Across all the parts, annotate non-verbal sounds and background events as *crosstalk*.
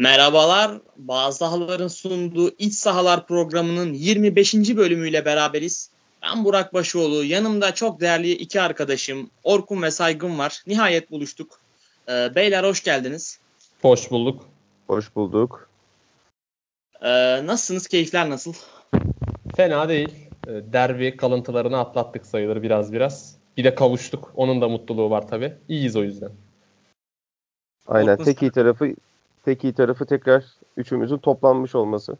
Merhabalar. Bazı sahaların sunduğu İç Sahalar programının 25. bölümüyle beraberiz. Ben Burak Başoğlu. Yanımda çok değerli iki arkadaşım Orkun ve Saygın var. Nihayet buluştuk. Ee, beyler hoş geldiniz. Hoş bulduk. Hoş bulduk. Ee, nasılsınız? Keyifler nasıl? Fena değil. Ee, derbi kalıntılarını atlattık sayılır biraz biraz. Bir de kavuştuk. Onun da mutluluğu var tabii. İyiyiz o yüzden. Aynen. Tek iyi tarafı tek iyi tarafı tekrar üçümüzün toplanmış olması.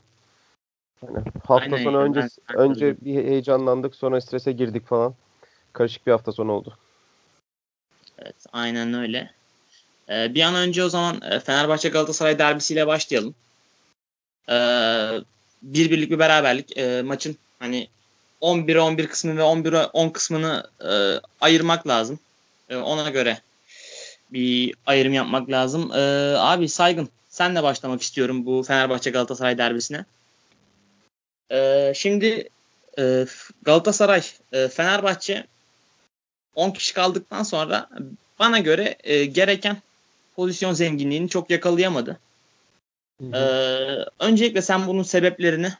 Yani hafta Aynen, sonu önce ben- önce bir heyecanlandık, sonra strese girdik falan. Karışık bir hafta sonu oldu. Evet, aynen öyle. Ee, bir an önce o zaman e, Fenerbahçe Galatasaray derbisiyle başlayalım. Ee, bir birlik bir beraberlik e, maçın hani 11'e 11 kısmı ve 11'e 10 kısmını e, ayırmak lazım. E, ona göre bir ayrım yapmak lazım. E, abi Saygın senle başlamak istiyorum bu Fenerbahçe Galatasaray derbisine. E, şimdi e, Galatasaray e, Fenerbahçe 10 kişi kaldıktan sonra bana göre e, gereken pozisyon zenginliğini çok yakalayamadı. Ee, öncelikle sen bunun sebeplerini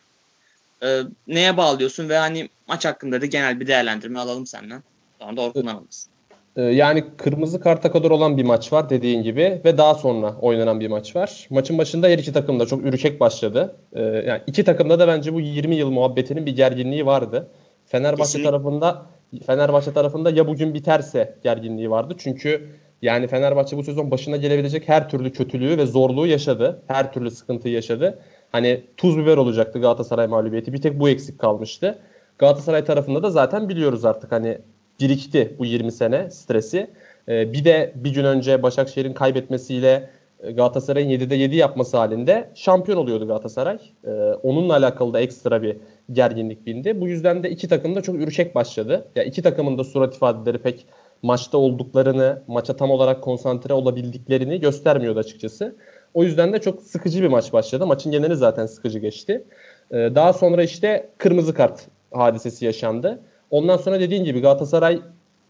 e, neye bağlıyorsun ve hani maç hakkında da genel bir değerlendirme alalım senden. Sonra da Orkun'dan alırız. Ee, yani kırmızı karta kadar olan bir maç var dediğin gibi ve daha sonra oynanan bir maç var. Maçın başında her iki takım da çok ürkek başladı. Ee, yani iki takımda da bence bu 20 yıl muhabbetinin bir gerginliği vardı. Fenerbahçe Kesinlikle. tarafında Fenerbahçe tarafında ya bugün biterse gerginliği vardı. Çünkü yani Fenerbahçe bu sezon başına gelebilecek her türlü kötülüğü ve zorluğu yaşadı. Her türlü sıkıntıyı yaşadı. Hani tuz biber olacaktı Galatasaray mağlubiyeti. Bir tek bu eksik kalmıştı. Galatasaray tarafında da zaten biliyoruz artık hani birikti bu 20 sene stresi. Ee, bir de bir gün önce Başakşehir'in kaybetmesiyle e, Galatasaray'ın 7'de 7 yapması halinde şampiyon oluyordu Galatasaray. Ee, onunla alakalı da ekstra bir gerginlik bindi. Bu yüzden de iki takım da çok ürkek başladı. Ya iki takımın da surat ifadeleri pek maçta olduklarını, maça tam olarak konsantre olabildiklerini göstermiyordu açıkçası. O yüzden de çok sıkıcı bir maç başladı. Maçın geneli zaten sıkıcı geçti. Ee, daha sonra işte kırmızı kart hadisesi yaşandı. Ondan sonra dediğin gibi Galatasaray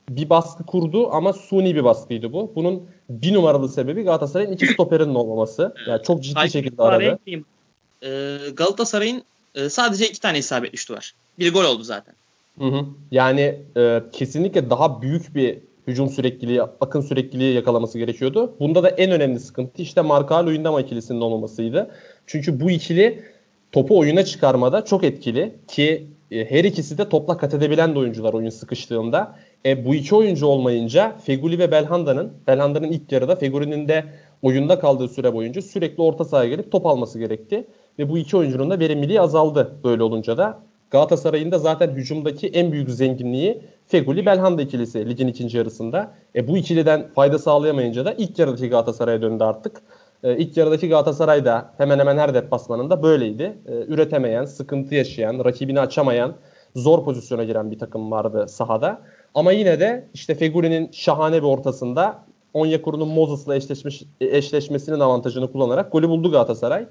bir baskı kurdu ama suni bir baskıydı bu. Bunun bir numaralı sebebi Galatasaray'ın iki stoperinin olmaması. Yani çok ciddi Saygın şekilde aradı. Ee, Galatasaray'ın e, sadece iki tane isabetli şutu var. Bir gol oldu zaten. Hı hı. Yani e, kesinlikle daha büyük bir hücum sürekliliği, akın sürekliliği yakalaması gerekiyordu. Bunda da en önemli sıkıntı işte Marka Luyendama ikilisinin olmamasıydı. Çünkü bu ikili topu oyuna çıkarmada çok etkili ki her ikisi de topla kat edebilen de oyuncular oyun sıkıştığında. E, bu iki oyuncu olmayınca Feguli ve Belhanda'nın, Belhanda'nın ilk yarıda Feguli'nin de oyunda kaldığı süre boyunca sürekli orta sahaya gelip top alması gerekti. Ve bu iki oyuncunun da verimliliği azaldı böyle olunca da. Galatasaray'ın da zaten hücumdaki en büyük zenginliği Feguli Belhanda ikilisi ligin ikinci yarısında. E, bu ikiliden fayda sağlayamayınca da ilk yarıdaki Galatasaray'a döndü artık. E, ilk yarıdaki Galatasaray da hemen hemen her deplasmanında böyleydi. E, üretemeyen, sıkıntı yaşayan, rakibini açamayan, zor pozisyona giren bir takım vardı sahada. Ama yine de işte Feguli'nin şahane bir ortasında Onyekuru'nun Moses'la eşleşmiş, eşleşmesinin avantajını kullanarak golü buldu Galatasaray.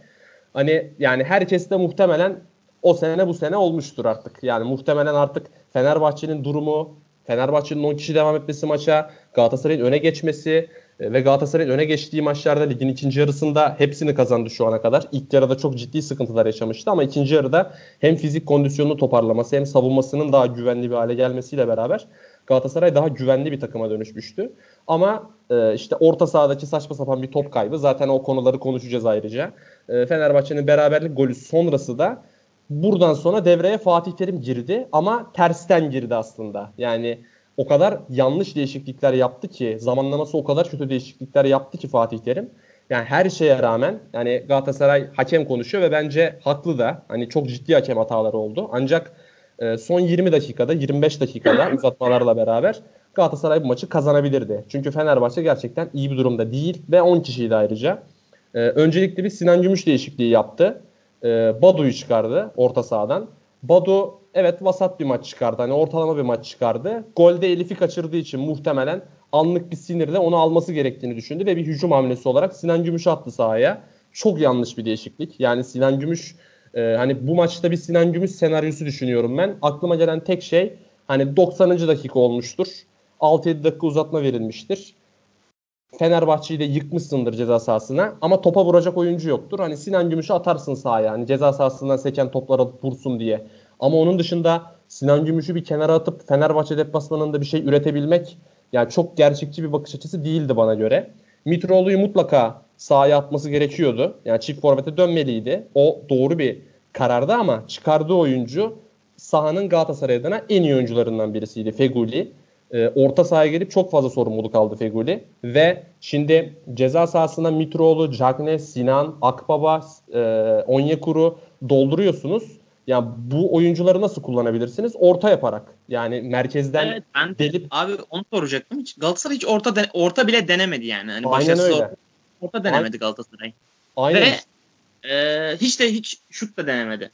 Hani yani herkes de muhtemelen o sene bu sene olmuştur artık. Yani muhtemelen artık Fenerbahçe'nin durumu, Fenerbahçe'nin 10 kişi devam etmesi maça, Galatasaray'ın öne geçmesi ve Galatasaray'ın öne geçtiği maçlarda ligin ikinci yarısında hepsini kazandı şu ana kadar. İlk yarıda çok ciddi sıkıntılar yaşamıştı ama ikinci yarıda hem fizik kondisyonunu toparlaması hem savunmasının daha güvenli bir hale gelmesiyle beraber Galatasaray daha güvenli bir takıma dönüşmüştü. Ama e, işte orta sahadaki saçma sapan bir top kaybı zaten o konuları konuşacağız ayrıca. E, Fenerbahçe'nin beraberlik golü sonrası da buradan sonra devreye Fatih Terim girdi ama tersten girdi aslında. Yani o kadar yanlış değişiklikler yaptı ki zamanlaması o kadar kötü değişiklikler yaptı ki Fatih Terim. Yani her şeye rağmen yani Galatasaray hakem konuşuyor ve bence haklı da. Hani çok ciddi hakem hataları oldu. Ancak e, son 20 dakikada 25 dakikada *laughs* uzatmalarla beraber Galatasaray bu maçı kazanabilirdi. Çünkü Fenerbahçe gerçekten iyi bir durumda değil ve 10 kişiydi ayrıca. E, öncelikle bir Sinan Gümüş değişikliği yaptı. E, Badu'yu çıkardı orta sahadan. Badu evet vasat bir maç çıkardı. Hani ortalama bir maç çıkardı. Golde Elif'i kaçırdığı için muhtemelen anlık bir sinirle onu alması gerektiğini düşündü ve bir hücum hamlesi olarak Sinan Gümüş'ü attı sahaya. Çok yanlış bir değişiklik. Yani Sinan Gümüş e, hani bu maçta bir Sinan Gümüş senaryosu düşünüyorum ben. Aklıma gelen tek şey hani 90. dakika olmuştur. 6-7 dakika uzatma verilmiştir. Fenerbahçe'yi de yıkmışsındır ceza sahasına ama topa vuracak oyuncu yoktur. Hani Sinan Gümüş'ü atarsın sahaya hani ceza sahasından seken toplar alıp vursun diye. Ama onun dışında Sinan Gümüş'ü bir kenara atıp Fenerbahçe deplasmanında bir şey üretebilmek yani çok gerçekçi bir bakış açısı değildi bana göre. Mitroğlu'yu mutlaka sahaya atması gerekiyordu. Yani çift forvete dönmeliydi. O doğru bir karardı ama çıkardığı oyuncu sahanın Galatasaray adına en iyi oyuncularından birisiydi Feguli. E, orta sahaya gelip çok fazla sorumluluk aldı Feguli. Ve şimdi ceza sahasına Mitroğlu, Cagne, Sinan, Akbaba, e, Onyekuru dolduruyorsunuz. Yani bu oyuncuları nasıl kullanabilirsiniz? Orta yaparak. Yani merkezden evet, ben delip abi onu soracaktım. Hiç Galatasaray hiç orta de, orta bile denemedi yani. Hani Aynen öyle. Orta, orta denemedi Galatasaray. Aynen. Ve e, hiç de hiç şut da denemedi.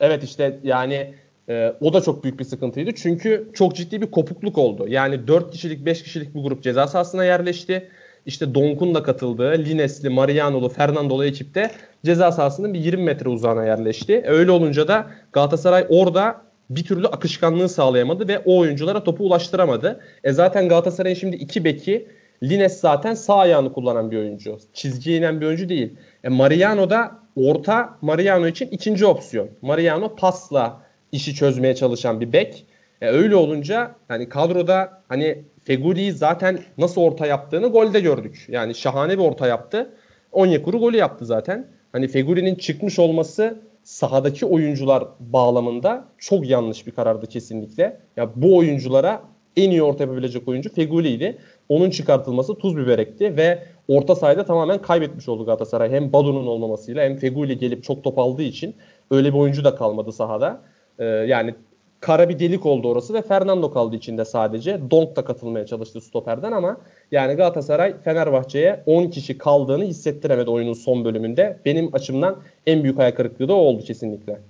Evet işte yani e, o da çok büyük bir sıkıntıydı. Çünkü çok ciddi bir kopukluk oldu. Yani 4 kişilik 5 kişilik bir grup ceza sahasına yerleşti. İşte Donk'un da katıldığı Lines'li, Mariano'lu, Fernando'lu ekipte ceza sahasının bir 20 metre uzağına yerleşti. E, öyle olunca da Galatasaray orada bir türlü akışkanlığı sağlayamadı ve o oyunculara topu ulaştıramadı. E zaten Galatasaray'ın şimdi iki beki Lines zaten sağ ayağını kullanan bir oyuncu. Çizgiye inen bir oyuncu değil. E Mariano da orta Mariano için ikinci opsiyon. Mariano pasla işi çözmeye çalışan bir bek. E öyle olunca hani kadroda hani Feguli'yi zaten nasıl orta yaptığını golde gördük. Yani şahane bir orta yaptı. Onyekuru golü yaptı zaten. Hani Feguli'nin çıkmış olması sahadaki oyuncular bağlamında çok yanlış bir karardı kesinlikle. Ya bu oyunculara en iyi orta yapabilecek oyuncu Feguli'ydi. Onun çıkartılması tuz biber ekti ve orta sahada tamamen kaybetmiş oldu Galatasaray. Hem Badu'nun olmamasıyla hem Feguli gelip çok top aldığı için öyle bir oyuncu da kalmadı sahada. Ee, yani kara bir delik oldu orası ve Fernando kaldı içinde sadece. Donk da katılmaya çalıştı stoperden ama yani Galatasaray Fenerbahçe'ye 10 kişi kaldığını hissettiremedi oyunun son bölümünde. Benim açımdan en büyük ayak kırıklığı da o oldu kesinlikle.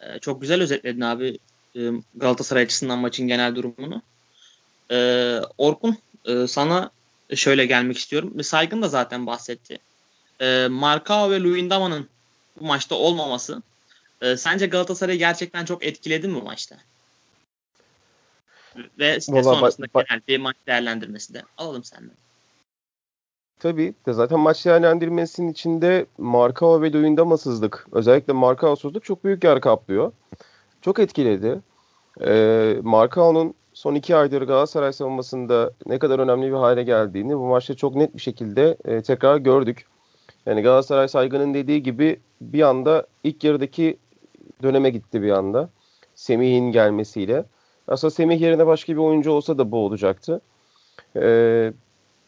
Ee, çok güzel özetledin abi e, Galatasaray açısından maçın genel durumunu. Ee, Orkun e, sana şöyle gelmek istiyorum. Saygın da zaten bahsetti. Ee, Markao ve Luyendama'nın bu maçta olmaması e, sence Galatasaray'ı gerçekten çok etkiledi mi bu maçta? Ve Vallahi sonrasında ba- genel bir maç değerlendirmesi de alalım senden. Tabii de zaten maç değerlendirmesinin içinde Markao ve Luyendama'sızlık özellikle Markao'suzluk çok büyük yer kaplıyor. Çok etkiledi. Ee, Markao'nun son iki aydır Galatasaray savunmasında ne kadar önemli bir hale geldiğini bu maçta çok net bir şekilde e, tekrar gördük. Yani Galatasaray saygının dediği gibi bir anda ilk yarıdaki döneme gitti bir anda. Semih'in gelmesiyle. Aslında Semih yerine başka bir oyuncu olsa da bu olacaktı. Ee,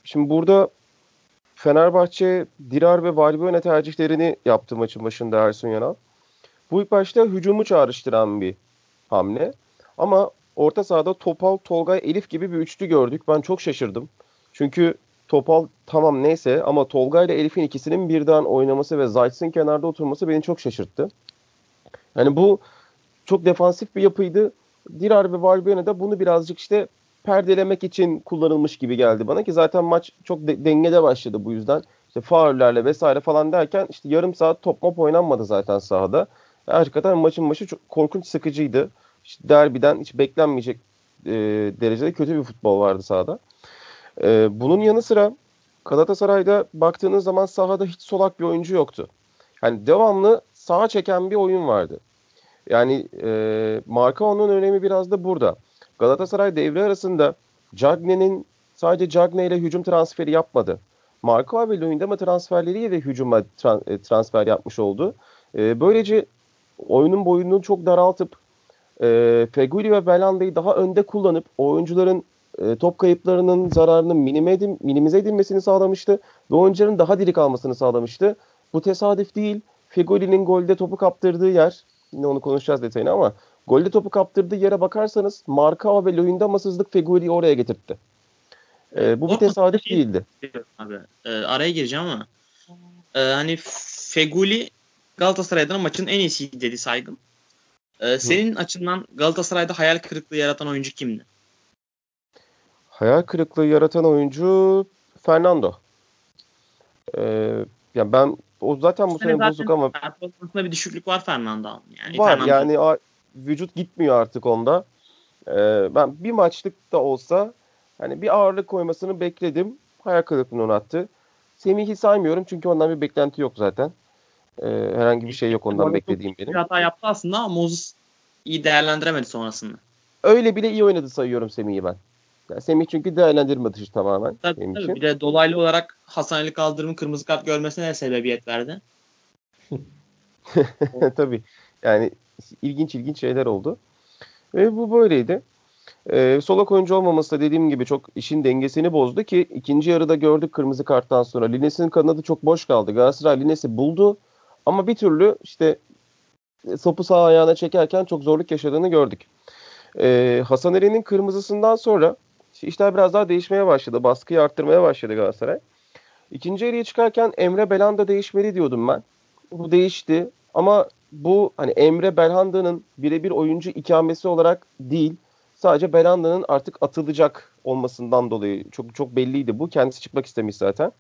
şimdi burada Fenerbahçe, Dirar ve Valbuena tercihlerini yaptı maçın başında Ersun Yanal. Bu ilk başta hücumu çağrıştıran bir hamle. Ama orta sahada Topal, Tolgay, Elif gibi bir üçlü gördük. Ben çok şaşırdım. Çünkü Topal tamam neyse ama Tolga ile Elif'in ikisinin birden oynaması ve Zayt'sın kenarda oturması beni çok şaşırttı. Yani bu çok defansif bir yapıydı. Dirar ve Valbuena da bunu birazcık işte perdelemek için kullanılmış gibi geldi bana ki zaten maç çok de- dengede başladı bu yüzden. İşte faullerle vesaire falan derken işte yarım saat top mop oynanmadı zaten sahada. Hakikaten maçın başı çok korkunç sıkıcıydı. İşte derbiden hiç beklenmeyecek e, derecede kötü bir futbol vardı sahada. E, bunun yanı sıra Galatasaray'da baktığınız zaman sahada hiç solak bir oyuncu yoktu. Yani devamlı sağa çeken bir oyun vardı. Yani e, Markao'nun önemi biraz da burada. Galatasaray devre arasında Cagne'nin sadece Cagne ile hücum transferi yapmadı. Marco ve Luyendama transferleriyle hücuma tra- e, transfer yapmış oldu. E, böylece oyunun boyunu çok daraltıp e, Feguli ve Belanda'yı daha önde kullanıp oyuncuların e, top kayıplarının zararının minime edin, minimize edilmesini sağlamıştı ve oyuncuların daha diri kalmasını sağlamıştı. Bu tesadüf değil. Fegoli'nin golde topu kaptırdığı yer, yine onu konuşacağız detayını ama golde topu kaptırdığı yere bakarsanız Markao ve Luyendama'sızlık Fegoli'yi oraya getirtti. E, bu bir tesadüf şey, değildi. Abi, e, araya gireceğim ama e, hani Feguli Galatasaray'dan maçın en iyisi dedi saygın. E, senin Hı. açından Galatasaray'da hayal kırıklığı yaratan oyuncu kimdi? Hayal kırıklığı yaratan oyuncu Fernando. Ee, yani ben o zaten bu sene bozuk ama performansında bir düşüklük var Fernando'nun. Yani var Fernando. yani a, vücut gitmiyor artık onda. Ee, ben bir maçlık da olsa hani bir ağırlık koymasını bekledim. hayal kırıklığına uğrattı. Semih'i saymıyorum çünkü ondan bir beklenti yok zaten. Ee, herhangi bir şey yok ondan beklediğim benim. Bir hata yaptı aslında ama Moses iyi değerlendiremedi sonrasında. Öyle bile iyi oynadı sayıyorum Semih'i ben. Yani Semih çünkü değerlendirme dışı tamamen. Tabii, benim tabii. için. Bir de dolaylı olarak Hasan Ali Kaldırım'ın kırmızı kart görmesine de sebebiyet verdi. *laughs* tabii. Yani ilginç ilginç şeyler oldu. Ve bu böyleydi. Ee, solak oyuncu olmaması da dediğim gibi çok işin dengesini bozdu ki ikinci yarıda gördük kırmızı karttan sonra. Lines'in kanadı çok boş kaldı. Galatasaray Lines'i buldu ama bir türlü işte topu sağ ayağına çekerken çok zorluk yaşadığını gördük. Ee, Hasan Ali'nin kırmızısından sonra işler biraz daha değişmeye başladı. Baskıyı arttırmaya başladı Galatasaray. İkinci yarıya çıkarken Emre Belanda değişmeli diyordum ben. Bu değişti ama bu hani Emre Belhanda'nın birebir oyuncu ikamesi olarak değil sadece Belanda'nın artık atılacak olmasından dolayı çok çok belliydi bu. Kendisi çıkmak istemiş zaten.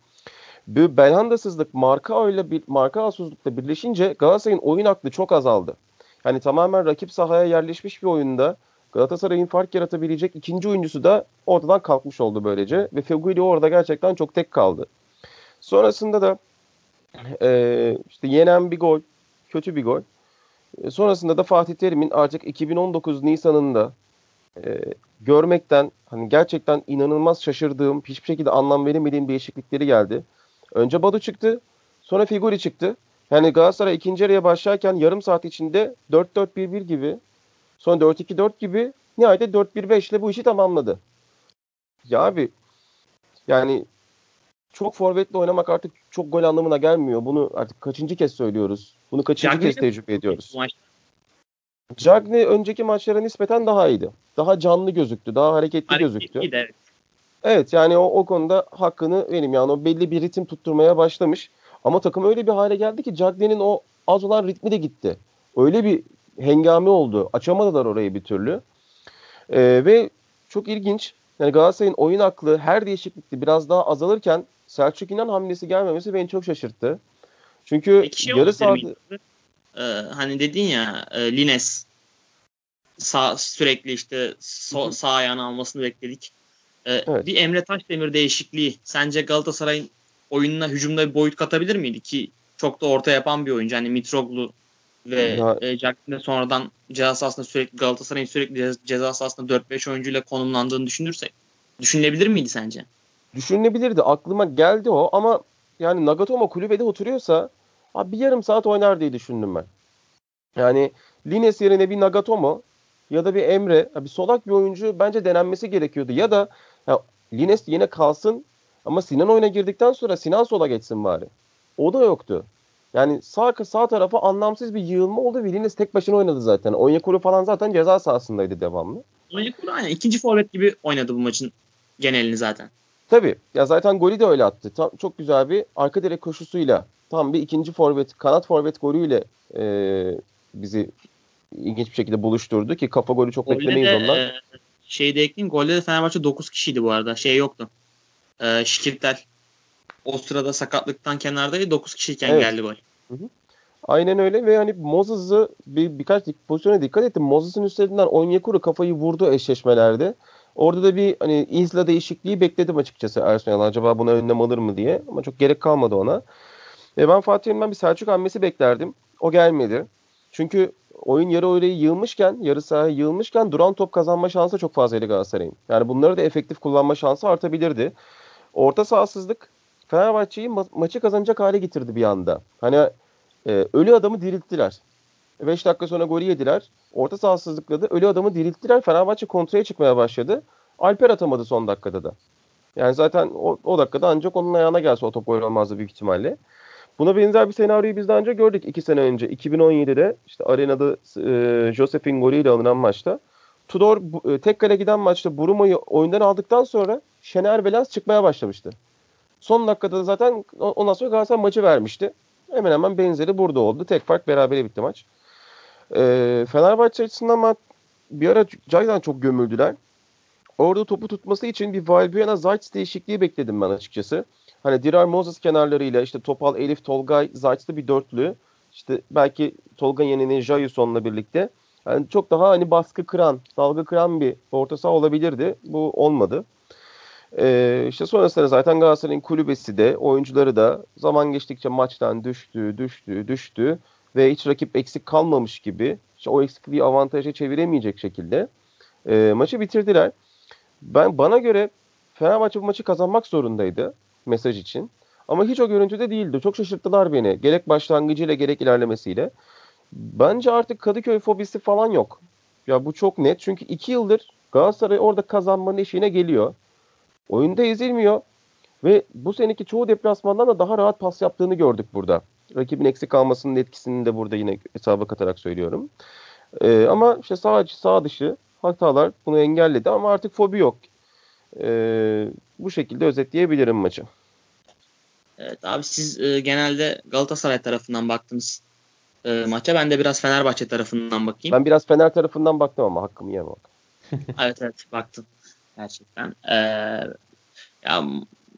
Bu Belhanda'sızlık marka ile bir marka asuzlukla birleşince Galatasaray'ın oyun aklı çok azaldı. Yani tamamen rakip sahaya yerleşmiş bir oyunda Galatasaray'ın fark yaratabilecek ikinci oyuncusu da ortadan kalkmış oldu böylece ve Feguli orada gerçekten çok tek kaldı. Sonrasında da e, işte yenen bir gol, kötü bir gol. E, sonrasında da Fatih Terim'in artık 2019 Nisan'ında e, görmekten hani gerçekten inanılmaz şaşırdığım, hiçbir şekilde anlam veremediğim değişiklikleri geldi. Önce Badu çıktı, sonra Figuri çıktı. Yani Galatasaray ikinci yarıya başlarken yarım saat içinde 4-4-1-1 gibi, sonra 4-2-4 gibi nihayet 4-1-5 ile bu işi tamamladı. Ya abi yani çok forvetle oynamak artık çok gol anlamına gelmiyor. Bunu artık kaçıncı kez söylüyoruz. Bunu kaçıncı Cagney kez tecrübe ediyoruz. Cagney önceki maçlara nispeten daha iyiydi. Daha canlı gözüktü. Daha hareketli gözüktü. Hareketliydi, evet. Evet yani o, o konuda hakkını vereyim. Yani o belli bir ritim tutturmaya başlamış. Ama takım öyle bir hale geldi ki Cagney'in o az olan ritmi de gitti. Öyle bir hengame oldu. Açamadılar orayı bir türlü. Ee, ve çok ilginç. Yani Galatasaray'ın oyun aklı her değişiklikte biraz daha azalırken Selçuk İnan hamlesi gelmemesi beni çok şaşırttı. Çünkü Peki şey yarı. Terim Ee, hani dedin ya e, Lines sağ, sürekli işte so, sağ ayağını almasını bekledik. Ee, Evet. Bir Emre Taşdemir değişikliği sence Galatasaray'ın oyununa hücumda bir boyut katabilir miydi ki çok da orta yapan bir oyuncu. Hani Mitroglou ve Ya- e, Jackson de sonradan ceza sahasında sürekli Galatasaray'ın sürekli ceza- sahasında 4-5 oyuncuyla konumlandığını düşünürsek düşünülebilir miydi sence? düşünülebilirdi. Aklıma geldi o ama yani Nagatomo kulübede oturuyorsa abi bir yarım saat oynar diye düşündüm ben. Yani Lines yerine bir Nagatomo ya da bir Emre, bir solak bir oyuncu bence denenmesi gerekiyordu. Ya da ya Lines yine kalsın ama Sinan oyuna girdikten sonra Sinan sola geçsin bari. O da yoktu. Yani sağ sağ tarafa anlamsız bir yığılma oldu ve Lines tek başına oynadı zaten. Onyekuru falan zaten ceza sahasındaydı devamlı. Onyekuru aynen ikinci forvet gibi oynadı bu maçın genelini zaten. Tabii. Ya zaten golü de öyle attı. Tam, çok güzel bir arka direk koşusuyla tam bir ikinci forvet, kanat forvet golüyle e, bizi ilginç bir şekilde buluşturdu ki kafa golü çok Golde beklemeyiz de ondan. e, şey de ekleyeyim. Golde de Fenerbahçe 9 kişiydi bu arada. Şey yoktu. E, Şikirtel o sırada sakatlıktan kenardaydı. 9 kişiyken Evet. geldi gol. Aynen öyle ve hani Moses'ı bir, birkaç pozisyona dikkat ettim. Moses'ın üstlerinden Onyekuru kafayı vurdu eşleşmelerde. Orada da bir hani Isla değişikliği bekledim açıkçası Ersun Yanal. Acaba buna önlem alır mı diye. Ama çok gerek kalmadı ona. Ve ben Fatih Terim'den bir Selçuk hamlesi beklerdim. O gelmedi. Çünkü oyun yarı oraya yığılmışken, yarı sahaya yığılmışken duran top kazanma şansı çok fazlaydı Galatasaray'ın. Yani bunları da efektif kullanma şansı artabilirdi. Orta sahasızlık Fenerbahçe'yi ma- maçı kazanacak hale getirdi bir anda. Hani e, ölü adamı dirilttiler. 5 dakika sonra golü yediler. Orta sahasızlıkla ölü adamı dirilttiler. Fenerbahçe kontraya çıkmaya başladı. Alper atamadı son dakikada da. Yani zaten o, o dakikada ancak onun ayağına gelse o top gol olmazdı büyük ihtimalle. Buna benzer bir senaryoyu biz daha önce gördük 2 sene önce. 2017'de işte arenada e, Josef'in golüyle alınan maçta. Tudor e, tek kale giden maçta Buruma'yı oyundan aldıktan sonra Şener Belaz çıkmaya başlamıştı. Son dakikada da zaten ondan sonra Galatasaray maçı vermişti. Hemen hemen benzeri burada oldu. Tek fark berabere bitti maç. Ee, Fenerbahçe açısından ben bir ara Caydan çok gömüldüler. Orada topu tutması için bir Valbuena Zayt değişikliği bekledim ben açıkçası. Hani Dirar Moses kenarlarıyla işte Topal, Elif, Tolgay, Zayt'lı bir dörtlü. İşte belki Tolga yeninin Jayuson'la birlikte. Yani çok daha hani baskı kıran, dalga kıran bir orta saha olabilirdi. Bu olmadı. Ee, işte sonrasında zaten Galatasaray'ın kulübesi de oyuncuları da zaman geçtikçe maçtan düştü, düştü, düştü ve hiç rakip eksik kalmamış gibi işte o eksikliği avantaja çeviremeyecek şekilde e, maçı bitirdiler. Ben bana göre Fenerbahçe bu maçı kazanmak zorundaydı mesaj için. Ama hiç o görüntüde değildi. Çok şaşırttılar beni. Gerek başlangıcıyla gerek ilerlemesiyle. Bence artık Kadıköy fobisi falan yok. Ya bu çok net. Çünkü iki yıldır Galatasaray orada kazanmanın eşiğine geliyor. Oyunda ezilmiyor. Ve bu seneki çoğu deplasmandan da daha rahat pas yaptığını gördük burada. Rakibin eksik kalmasının etkisini de burada yine hesaba katarak söylüyorum. Ee, ama işte sağ sağ dışı hatalar bunu engelledi ama artık fobi yok. Ee, bu şekilde özetleyebilirim maçı. Evet abi siz e, genelde Galatasaray tarafından baktınız e, maça. Ben de biraz Fenerbahçe tarafından bakayım. Ben biraz Fener tarafından baktım ama hakkımı yemem. evet evet baktım. Gerçekten. Ee, ya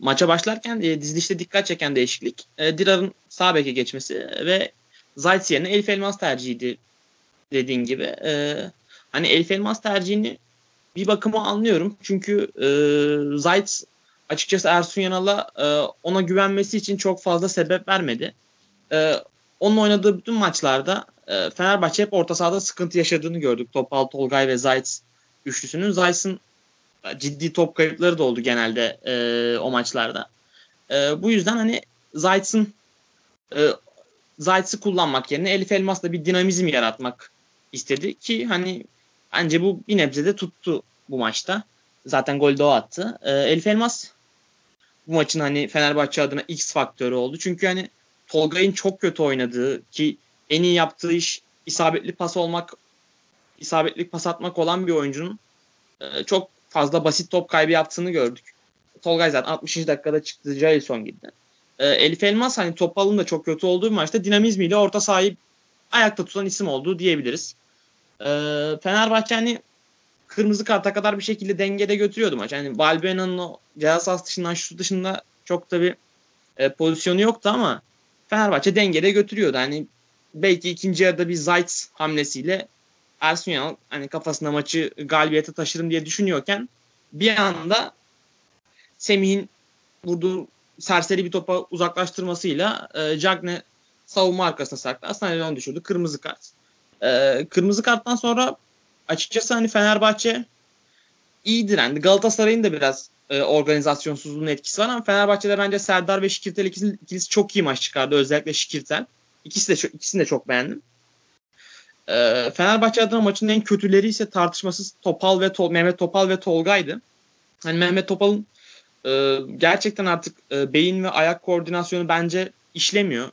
maça başlarken e, dizilişte dikkat çeken değişiklik e, Dirar'ın sağ beke geçmesi ve Zayt yerine Elif Elmas tercihiydi dediğin gibi. E, hani Elif Elmas tercihini bir bakıma anlıyorum. Çünkü e, Zayt açıkçası Ersun Yanal'a e, ona güvenmesi için çok fazla sebep vermedi. E, onun oynadığı bütün maçlarda e, Fenerbahçe hep orta sahada sıkıntı yaşadığını gördük. Topal, Tolgay ve Zayt üçlüsünün. Zayt'ın ciddi top kayıpları da oldu genelde e, o maçlarda. E, bu yüzden hani Zayt'ın e, Zayt'sı kullanmak yerine Elif Elmas'la bir dinamizm yaratmak istedi ki hani bence bu bir nebze de tuttu bu maçta. Zaten gol de o attı. E, Elif Elmas bu maçın hani Fenerbahçe adına X faktörü oldu. Çünkü hani Tolgay'ın çok kötü oynadığı ki en iyi yaptığı iş isabetli pas olmak, isabetli pas atmak olan bir oyuncunun e, çok fazla basit top kaybı yaptığını gördük. Tolgay zaten 60. dakikada çıktı. Jailson gitti. E, Elif Elmas hani Topal'ın da çok kötü olduğu bir maçta dinamizmiyle orta sahayı ayakta tutan isim olduğu diyebiliriz. E, Fenerbahçe hani kırmızı karta kadar bir şekilde dengede götürüyordu maç. Yani Valbuena'nın o ceza sahası dışından şu dışında çok tabi e, pozisyonu yoktu ama Fenerbahçe dengede götürüyordu. Hani belki ikinci yarıda bir Zayt hamlesiyle Ersun hani kafasında maçı galibiyete taşırım diye düşünüyorken bir anda Semih'in vurduğu serseri bir topa uzaklaştırmasıyla e, Cagne savunma arkasına sarktı. Aslında onu düşürdü. Kırmızı kart. E, kırmızı karttan sonra açıkçası hani Fenerbahçe iyi direndi. Galatasaray'ın da biraz e, organizasyonsuzluğun etkisi var ama Fenerbahçe'de bence Serdar ve Şikirtel ikisi, ikisi çok iyi maç çıkardı. Özellikle Şikirtel. İkisi de ikisini de çok beğendim. E, Fenerbahçe adına maçın en kötüleri ise tartışmasız Topal ve Tol Mehmet Topal ve Tolga'ydı. Hani Mehmet Topal'ın e, gerçekten artık e, beyin ve ayak koordinasyonu bence işlemiyor.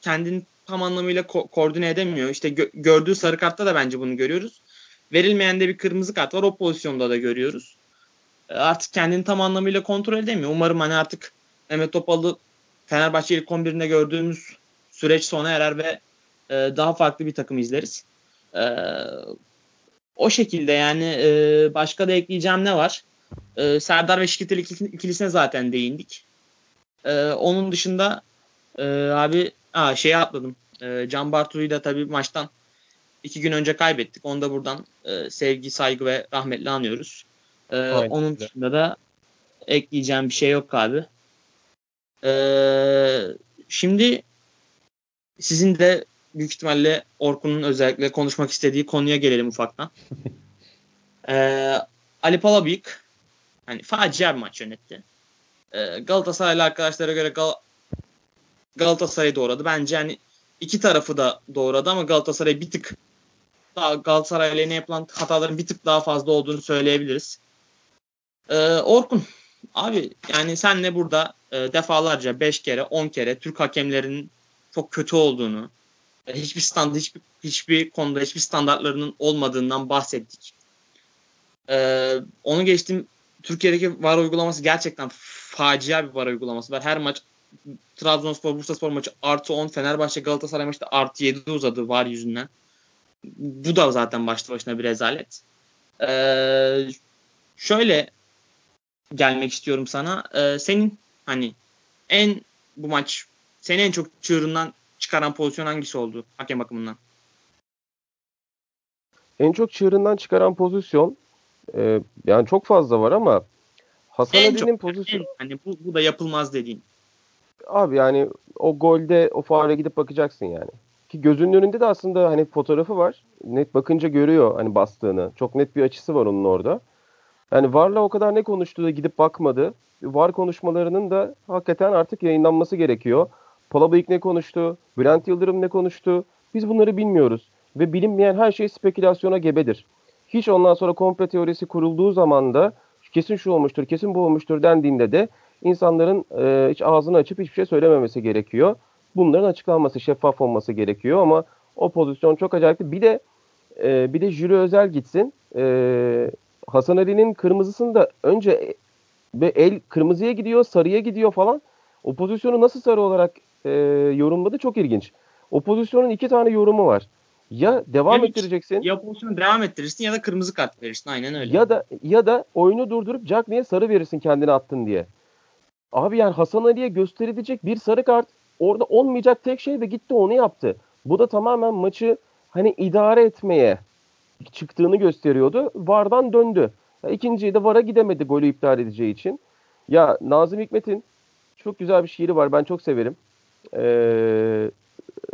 Kendini tam anlamıyla ko- koordine edemiyor. İşte gö- gördüğü sarı kartta da bence bunu görüyoruz. Verilmeyen de bir kırmızı kart var. O pozisyonda da görüyoruz. E, artık kendini tam anlamıyla kontrol edemiyor. Umarım hani artık Mehmet Topal'ı Fenerbahçe ilk 11'inde gördüğümüz süreç sona erer ve e, daha farklı bir takım izleriz. E, o şekilde yani e, başka da ekleyeceğim ne var? E, Serdar ve Şikitel ikilisine zaten değindik. E, onun dışında e, abi aa, şeye atladım. E, Can Bartu'yu da tabii maçtan iki gün önce kaybettik. Onu da buradan e, sevgi, saygı ve rahmetle anıyoruz. E, onun dışında da ekleyeceğim bir şey yok abi. E, şimdi sizin de büyük ihtimalle Orkun'un özellikle konuşmak istediği konuya gelelim ufaktan. *laughs* ee, Ali Palabıyık hani facia bir maç yönetti. Ee, Galatasaraylı arkadaşlara göre Gal Galatasaray'ı doğradı. Bence hani iki tarafı da doğradı ama Galatasaray bir tık daha Galatasaray'la ne yapılan hataların bir tık daha fazla olduğunu söyleyebiliriz. Ee, Orkun abi yani senle burada e, defalarca 5 kere 10 kere Türk hakemlerinin çok kötü olduğunu, hiçbir stand hiçbir hiçbir konuda hiçbir standartlarının olmadığından bahsettik. Ee, onu geçtim. Türkiye'deki VAR uygulaması gerçekten facia bir VAR uygulaması var. Her maç Trabzonspor, Bursaspor maçı artı 10, Fenerbahçe, Galatasaray maçı da artı 7 uzadı VAR yüzünden. Bu da zaten başlı başına bir rezalet. Ee, şöyle gelmek istiyorum sana. Ee, senin hani en bu maç seni en çok çığırından çıkaran pozisyon hangisi oldu hakem bakımından? En çok çığırından çıkaran pozisyon e, yani çok fazla var ama Hasan En Ali'nin pozisyonu en- hani bu, bu da yapılmaz dediğin. abi yani o golde o faale gidip bakacaksın yani. Ki gözünün önünde de aslında hani fotoğrafı var. Net bakınca görüyor hani bastığını. Çok net bir açısı var onun orada. Yani VAR'la o kadar ne konuştu da gidip bakmadı. VAR konuşmalarının da hakikaten artık yayınlanması gerekiyor. Palabıyık ne konuştu? Bülent Yıldırım ne konuştu? Biz bunları bilmiyoruz. Ve bilinmeyen her şey spekülasyona gebedir. Hiç ondan sonra komplo teorisi kurulduğu zaman da kesin şu olmuştur, kesin bu olmuştur dendiğinde de insanların e, hiç ağzını açıp hiçbir şey söylememesi gerekiyor. Bunların açıklanması, şeffaf olması gerekiyor ama o pozisyon çok acayip. Bir de e, bir de jüri özel gitsin. E, Hasan Ali'nin kırmızısını da önce ve el kırmızıya gidiyor, sarıya gidiyor falan. O pozisyonu nasıl sarı olarak e, yorumladı çok ilginç. O pozisyonun iki tane yorumu var. Ya devam Ya ettireceksin Ya pozisyonu devam ettirirsin ya da kırmızı kart verirsin. Aynen öyle. ya da ya da oyunu durdurup Cagney'e sarı verirsin kendini attın diye. Abi yani Hasan Ali'ye gösterilecek bir sarı kart orada olmayacak tek şey de gitti onu yaptı. Bu da tamamen maçı hani idare etmeye çıktığını gösteriyordu. VAR'dan döndü. İkinciyi de VAR'a gidemedi golü iptal edeceği için. Ya Nazım Hikmet'in çok güzel bir şiiri var. Ben çok severim. Ee,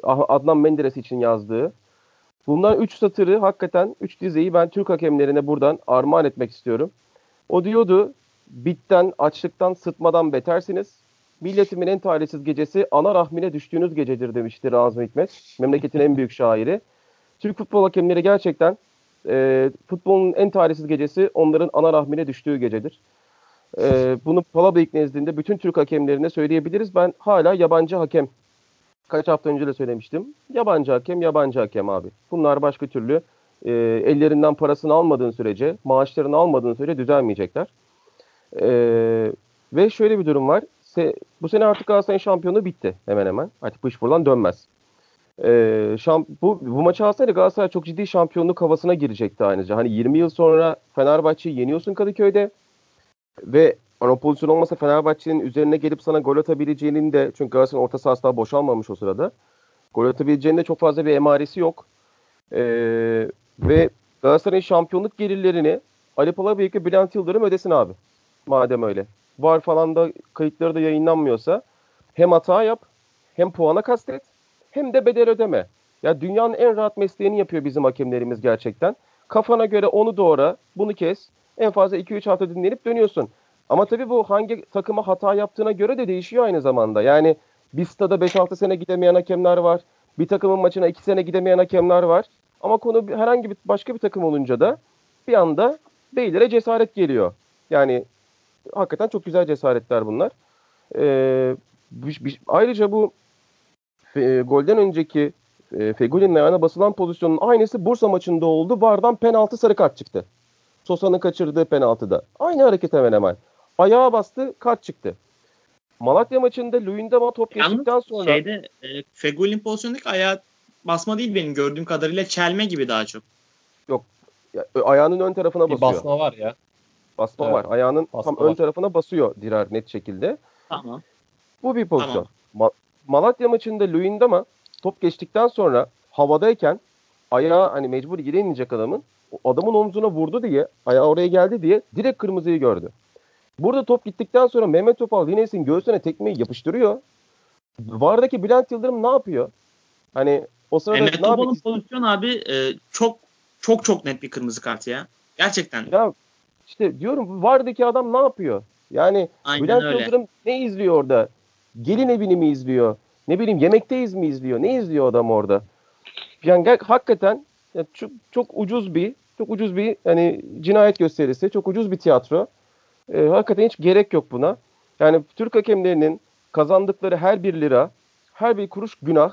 Ah- Adnan Menderes için yazdığı. Bunlar üç satırı hakikaten üç dizeyi ben Türk hakemlerine buradan armağan etmek istiyorum. O diyordu bitten, açlıktan, sıtmadan betersiniz. Milletimin en talihsiz gecesi ana rahmine düştüğünüz gecedir demişti Nazım Hikmet. Memleketin en büyük şairi. Türk futbol hakemleri gerçekten e, futbolun en talihsiz gecesi onların ana rahmine düştüğü gecedir. E, bunu Palabıyık nezdinde bütün Türk hakemlerine söyleyebiliriz. Ben hala yabancı hakem kaç hafta önce de söylemiştim. Yabancı hakem, yabancı hakem abi. Bunlar başka türlü e, ellerinden parasını almadığın sürece, maaşlarını almadığın sürece düzelmeyecekler. E, ve şöyle bir durum var. Se, bu sene artık Galatasaray'ın şampiyonu bitti hemen hemen. Artık bu iş buradan dönmez. E, şamp, bu, bu maçı alsaydı Galatasaray çok ciddi şampiyonluk havasına girecekti ayrıca. Hani 20 yıl sonra Fenerbahçe'yi yeniyorsun Kadıköy'de ve o pozisyon olmasa Fenerbahçe'nin üzerine gelip sana gol atabileceğinin de çünkü Galatasaray'ın orta sahası daha boşalmamış o sırada. Gol atabileceğinin de çok fazla bir emaresi yok. Ee, ve Galatasaray'ın şampiyonluk gelirlerini Ali Palabıyık ve Bülent Yıldırım ödesin abi. Madem öyle. Var falan da kayıtları da yayınlanmıyorsa hem hata yap hem puana kastet hem de bedel ödeme. Ya dünyanın en rahat mesleğini yapıyor bizim hakemlerimiz gerçekten. Kafana göre onu doğra, bunu kes. En fazla 2-3 hafta dinlenip dönüyorsun. Ama tabii bu hangi takıma hata yaptığına göre de değişiyor aynı zamanda. Yani bir stada 5-6 sene gidemeyen hakemler var. Bir takımın maçına 2 sene gidemeyen hakemler var. Ama konu herhangi bir başka bir takım olunca da bir anda beylere cesaret geliyor. Yani hakikaten çok güzel cesaretler bunlar. Ee, ayrıca bu e, golden önceki e, Fegoli'nin ayağına basılan pozisyonun aynısı Bursa maçında oldu. Vardan penaltı sarı kart çıktı. Sosa'nın kaçırdığı penaltıda. Aynı hareket hemen hemen. Ayağa bastı, kart çıktı. Malatya maçında Luyendama top geçtikten sonra şeyde e, Fegoli'nin pozisyondaki ayağı basma değil benim gördüğüm kadarıyla çelme gibi daha çok. ya, ayağının ön tarafına Bir basıyor. basma var ya. Basma Evet. var. Ayağının Basma tam ön var. tarafına basıyor Dirar net şekilde. Tamam. Bu bir pozisyon. Ma- Malatya maçında Luyendama top geçtikten sonra havadayken ayağı hani mecbur yere inecek adamın adamın omzuna vurdu diye ayağı oraya geldi diye direkt kırmızıyı gördü. Burada top gittikten sonra Mehmet Topal Lines'in göğsüne tekmeyi yapıştırıyor. Vardaki Bülent Yıldırım ne yapıyor? Hani o sırada Mehmet ne yapıyor? Topal'ın pozisyon abi e, çok çok çok net bir kırmızı kart ya. Gerçekten. Ya işte diyorum Vardaki adam ne yapıyor? Yani Aynen Bülent öyle. Yıldırım ne izliyor orada? Gelin evini mi izliyor? Ne bileyim yemekteyiz mi izliyor? Ne izliyor adam orada? Yani hakikaten ya çok, çok ucuz bir çok ucuz bir hani cinayet gösterisi, çok ucuz bir tiyatro. Ee, hakikaten hiç gerek yok buna. Yani Türk hakemlerinin kazandıkları her bir lira, her bir kuruş günah.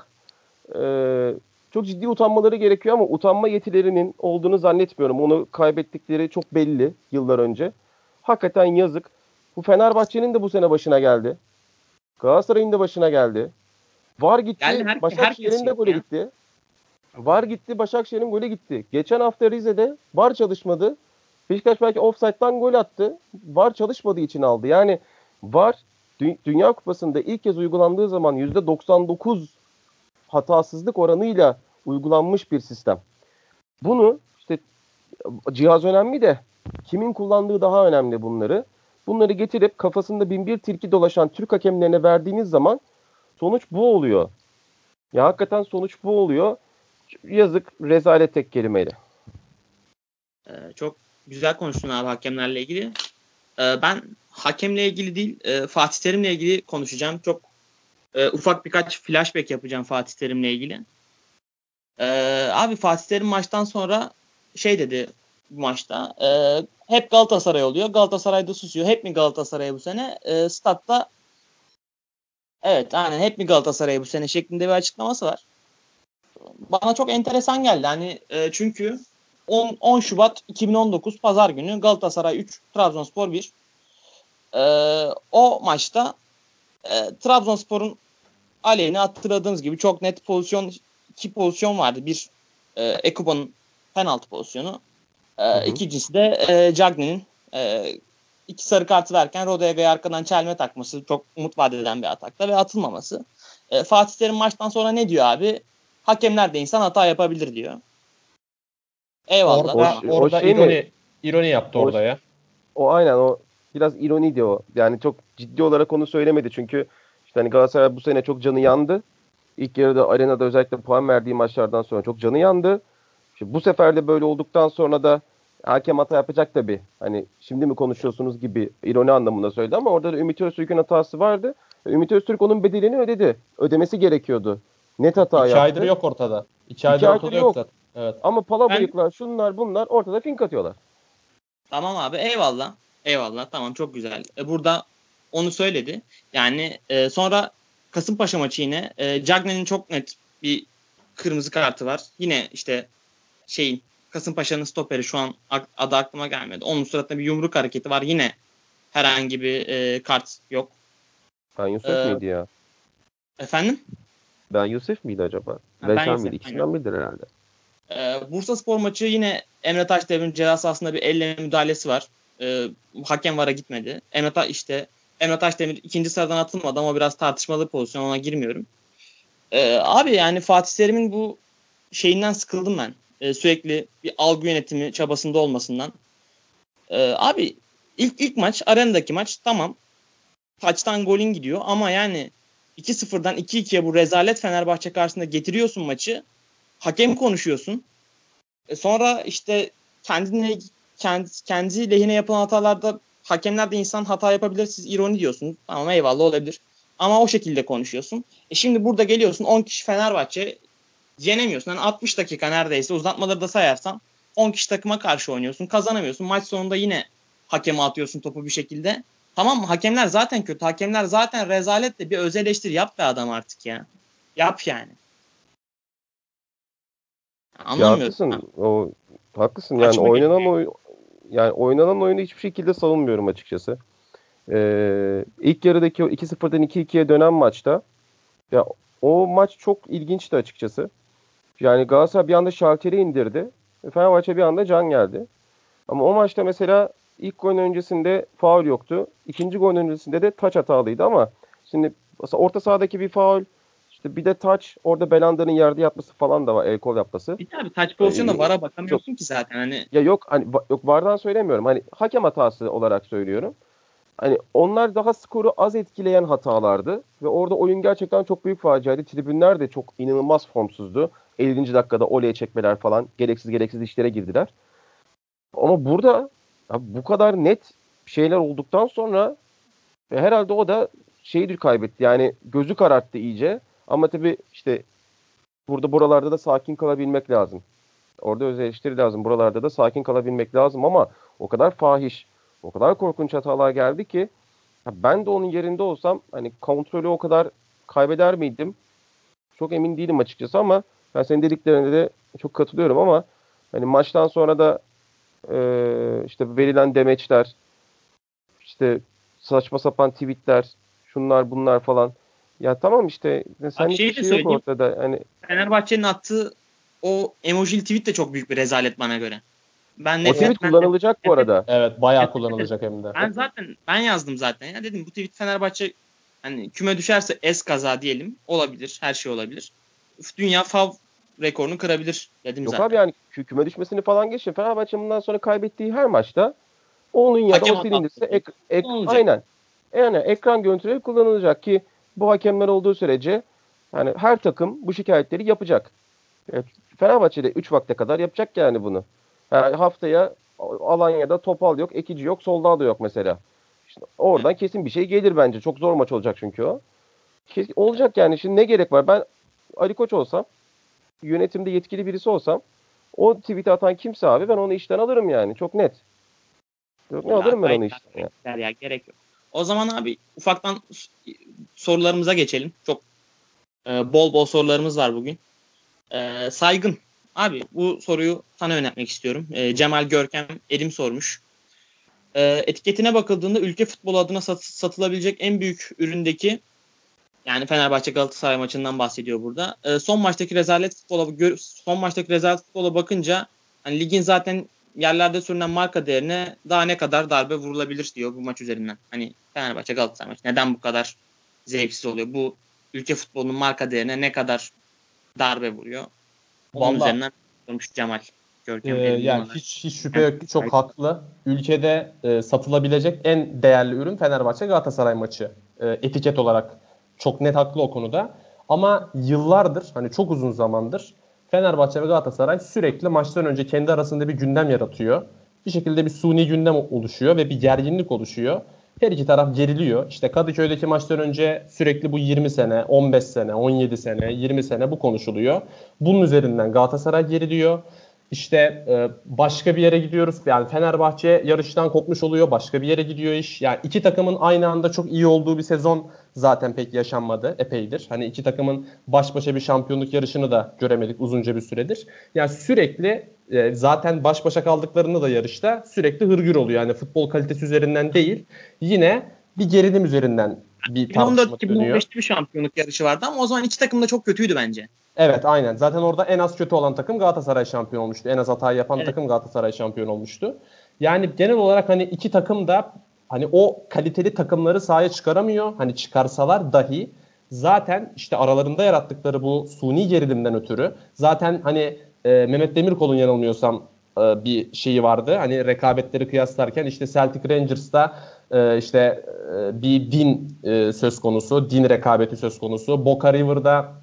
Ee, çok ciddi utanmaları gerekiyor ama utanma yetilerinin olduğunu zannetmiyorum. Onu kaybettikleri çok belli yıllar önce. Hakikaten yazık. Bu Fenerbahçe'nin de bu sene başına geldi. Galatasaray'ın da başına geldi. Var gitti, Geldi, her- Başakşehir'in de ya. gitti. Var gitti, Başakşehir'in golü gitti. Geçen hafta Rize'de var çalışmadı. Beşiktaş belki offside'dan gol attı. Var çalışmadığı için aldı. Yani var Dü- Dünya Kupası'nda ilk kez uygulandığı zaman %99 hatasızlık oranıyla uygulanmış bir sistem. Bunu işte cihaz önemli de kimin kullandığı daha önemli bunları. bunları getirip kafasında bin bir tilki dolaşan Türk hakemlerine verdiğiniz zaman sonuç bu oluyor. Ya hakikaten sonuç bu oluyor. Yazık rezalet tek kelimeyle. Ee, çok güzel konuştun abi hakemlerle ilgili. Ee, ben hakemle ilgili değil e, Fatih Terim'le ilgili konuşacağım. Çok e, ufak birkaç flashback yapacağım Fatih Terim'le ilgili. Ee, abi Fatih Terim maçtan sonra şey dedi bu maçta. E, hep Galatasaray oluyor. Galatasaray'da susuyor. Hep mi Galatasaray bu sene? E, statta evet aynen hep mi Galatasaray bu sene şeklinde bir açıklaması var. Bana çok enteresan geldi. Hani e, çünkü 10, 10 Şubat 2019 Pazar günü Galatasaray 3, Trabzonspor 1. E, o maçta e, Trabzonspor'un aleyhine hatırladığımız gibi çok net pozisyon iki pozisyon vardı. Bir e, Ekuba'nın penaltı pozisyonu. E, hı hı. İkincisi de e, Cagney'in e, iki sarı kartı verken Rodega'ya arkadan çelme takması çok umut vaat eden bir atakta ve atılmaması. E, Fatih Terim maçtan sonra ne diyor abi? Hakemler de insan hata yapabilir diyor. Eyvallah. Orada, o, orada o şey ironi, mi? ironi yaptı o, orada ya. O aynen o biraz ironi diyor. Yani çok ciddi olarak onu söylemedi çünkü işte hani Galatasaray bu sene çok canı yandı. İlk yarıda arenada özellikle puan verdiği maçlardan sonra çok canı yandı. İşte bu sefer de böyle olduktan sonra da hakem hata yapacak tabii. Hani şimdi mi konuşuyorsunuz gibi ironi anlamında söyledi ama orada da Ümit Öztürk'ün hatası vardı. Ümit Öztürk onun bedelini ödedi. Ödemesi gerekiyordu. Net hata İki yaptı. aydır yok ortada. İki aydır, İki aydır ortada yok. yok Evet. Ama pala ben... bıyıklar şunlar bunlar ortada fink atıyorlar. Tamam abi eyvallah. Eyvallah tamam çok güzel. E, burada onu söyledi. Yani e, sonra Kasımpaşa maçı yine e, Cagney'in çok net bir kırmızı kartı var. Yine işte şeyin Kasımpaşa'nın stoperi şu an adı aklıma gelmedi. Onun suratında bir yumruk hareketi var. Yine herhangi bir e, kart yok. Ben Yusuf ee, miydi ya? Efendim? Ben Yusuf miydi acaba? Reşan mıydı? İkisinden biridir herhalde. Ee, Bursa Spor maçı yine Emre Taşdemir'in ceza sahasında bir elle müdahalesi var. Ee, hakem vara gitmedi. Emre Ta işte Emre Taşdemir ikinci sıradan atılmadı ama biraz tartışmalı pozisyon ona girmiyorum. Ee, abi yani Fatih Terim'in bu şeyinden sıkıldım ben. Ee, sürekli bir algı yönetimi çabasında olmasından. Ee, abi ilk ilk maç arenadaki maç tamam. Taçtan golün gidiyor ama yani 2-0'dan 2-2'ye bu rezalet Fenerbahçe karşısında getiriyorsun maçı. Hakem konuşuyorsun. E sonra işte kendine kendi, kendi lehine yapılan hatalarda hakemler de insan hata yapabilir. Siz ironi diyorsunuz. Tamam eyvallah olabilir. Ama o şekilde konuşuyorsun. E şimdi burada geliyorsun 10 kişi Fenerbahçe yenemiyorsun. Yani 60 dakika neredeyse uzatmaları da sayarsan 10 kişi takıma karşı oynuyorsun. Kazanamıyorsun. Maç sonunda yine hakeme atıyorsun topu bir şekilde. Tamam mı? Hakemler zaten kötü. Hakemler zaten rezalet de bir öz eleştiri yap be adam artık ya. Yap yani. Anlamıyorum. Ya haklısın. O, haklısın. Yani Kaçma oynanan oy, yani oynanan oyunu hiçbir şekilde savunmuyorum açıkçası. Ee, ilk yarıdaki o 2-0'dan 2-2'ye dönen maçta ya o maç çok ilginçti açıkçası. Yani Galatasaray bir anda şalteri indirdi. Fenerbahçe bir anda can geldi. Ama o maçta mesela ilk gol öncesinde faul yoktu. İkinci gol öncesinde de taç hatalıydı ama şimdi orta sahadaki bir faul işte bir de taç orada Belanda'nın yerde yatması falan da var el kol yapması. Bir tabii taç pozisyonunda ee, vara bakamıyorsun yok, ki zaten hani. Ya yok hani yok vardan söylemiyorum. Hani hakem hatası olarak söylüyorum. Hani onlar daha skoru az etkileyen hatalardı ve orada oyun gerçekten çok büyük faciaydı. Tribünler de çok inanılmaz formsuzdu. 50. dakikada oleye çekmeler falan gereksiz gereksiz işlere girdiler. Ama burada bu kadar net şeyler olduktan sonra herhalde o da şeydir kaybetti. Yani gözü kararttı iyice. Ama tabii işte burada buralarda da sakin kalabilmek lazım. Orada öz eleştiri lazım. Buralarda da sakin kalabilmek lazım ama o kadar fahiş, o kadar korkunç hatalar geldi ki ben de onun yerinde olsam hani kontrolü o kadar kaybeder miydim? Çok emin değilim açıkçası ama ben senin dediklerine de çok katılıyorum ama hani maçtan sonra da e, işte verilen demeçler işte saçma sapan tweetler şunlar bunlar falan ya tamam işte sen hiçbir şey, şey yok ortada. Hani Fenerbahçe'nin attığı o emojili tweet de çok büyük bir rezalet bana göre. Ben o tweet kullanılacak bu arada. Evet bayağı kullanılacak hem de. Ben zaten ben yazdım zaten ya dedim bu tweet Fenerbahçe hani küme düşerse es kaza diyelim olabilir her şey olabilir. Dünya fav rekorunu kırabilir dedim Yok zaten. abi yani küme düşmesini falan geçin. Fenerbahçe bundan sonra kaybettiği her maçta Onun ya da o silinirse ek, ek, aynen. Yani ekran görüntüleri kullanılacak ki bu hakemler olduğu sürece yani her takım bu şikayetleri yapacak. Evet, Fenerbahçe'de 3 vakte kadar yapacak yani bunu. Yani haftaya Alanya'da topal yok, ekici yok, solda da yok mesela. İşte oradan kesin bir şey gelir bence. Çok zor maç olacak çünkü o. Kesin, olacak yani. Şimdi ne gerek var? Ben Ali Koç olsam, yönetimde yetkili birisi olsam o tweet atan kimse abi ben onu işten alırım yani. Çok net. Çok ne alırım ben onu işten. Ya. ya gerek yok. O zaman abi ufaktan sorularımıza geçelim. Çok e, bol bol sorularımız var bugün. E, saygın. Abi bu soruyu sana yönetmek istiyorum. E, Cemal Görkem Elim sormuş. E, etiketine bakıldığında ülke futbolu adına sat, satılabilecek en büyük üründeki yani Fenerbahçe Galatasaray maçından bahsediyor burada. E, son maçtaki rezalet futbola son maçtaki rezalet futbola bakınca hani ligin zaten yerlerde sürünen marka değerine daha ne kadar darbe vurulabilir diyor bu maç üzerinden. Hani Fenerbahçe Galatasaray maçı neden bu kadar zevksiz oluyor? Bu ülke futbolunun marka değerine ne kadar darbe vuruyor? Onun Vallahi, üzerinden sormuş Cemal. Görkem ee, yani hiç hiç şüphe yok çok evet. haklı. Ülkede e, satılabilecek en değerli ürün Fenerbahçe Galatasaray maçı. E, etiket olarak çok net haklı o konuda. Ama yıllardır hani çok uzun zamandır Fenerbahçe ve Galatasaray sürekli maçtan önce kendi arasında bir gündem yaratıyor. Bir şekilde bir suni gündem oluşuyor ve bir gerginlik oluşuyor. Her iki taraf geriliyor. İşte Kadıköy'deki maçtan önce sürekli bu 20 sene, 15 sene, 17 sene, 20 sene bu konuşuluyor. Bunun üzerinden Galatasaray geriliyor. İşte e, başka bir yere gidiyoruz. Yani Fenerbahçe yarıştan kopmuş oluyor. Başka bir yere gidiyor iş. Yani iki takımın aynı anda çok iyi olduğu bir sezon zaten pek yaşanmadı. Epeydir. Hani iki takımın baş başa bir şampiyonluk yarışını da göremedik uzunca bir süredir. Yani sürekli e, zaten baş başa kaldıklarında da yarışta sürekli hırgür oluyor. Yani futbol kalitesi üzerinden değil. Yine bir gerilim üzerinden bir tartışma dönüyor. 2014-2015'te bir şampiyonluk yarışı vardı ama o zaman iki takım da çok kötüydü bence. Evet aynen. Zaten orada en az kötü olan takım Galatasaray şampiyon olmuştu. En az hata yapan evet. takım Galatasaray şampiyon olmuştu. Yani genel olarak hani iki takım da hani o kaliteli takımları sahaya çıkaramıyor. Hani çıkarsalar dahi zaten işte aralarında yarattıkları bu suni gerilimden ötürü zaten hani e, Mehmet Demirkol'un yanılmıyorsam e, bir şeyi vardı. Hani rekabetleri kıyaslarken işte Celtic Rangers'ta e, işte e, bir din e, söz konusu, din rekabeti söz konusu. Boca River'da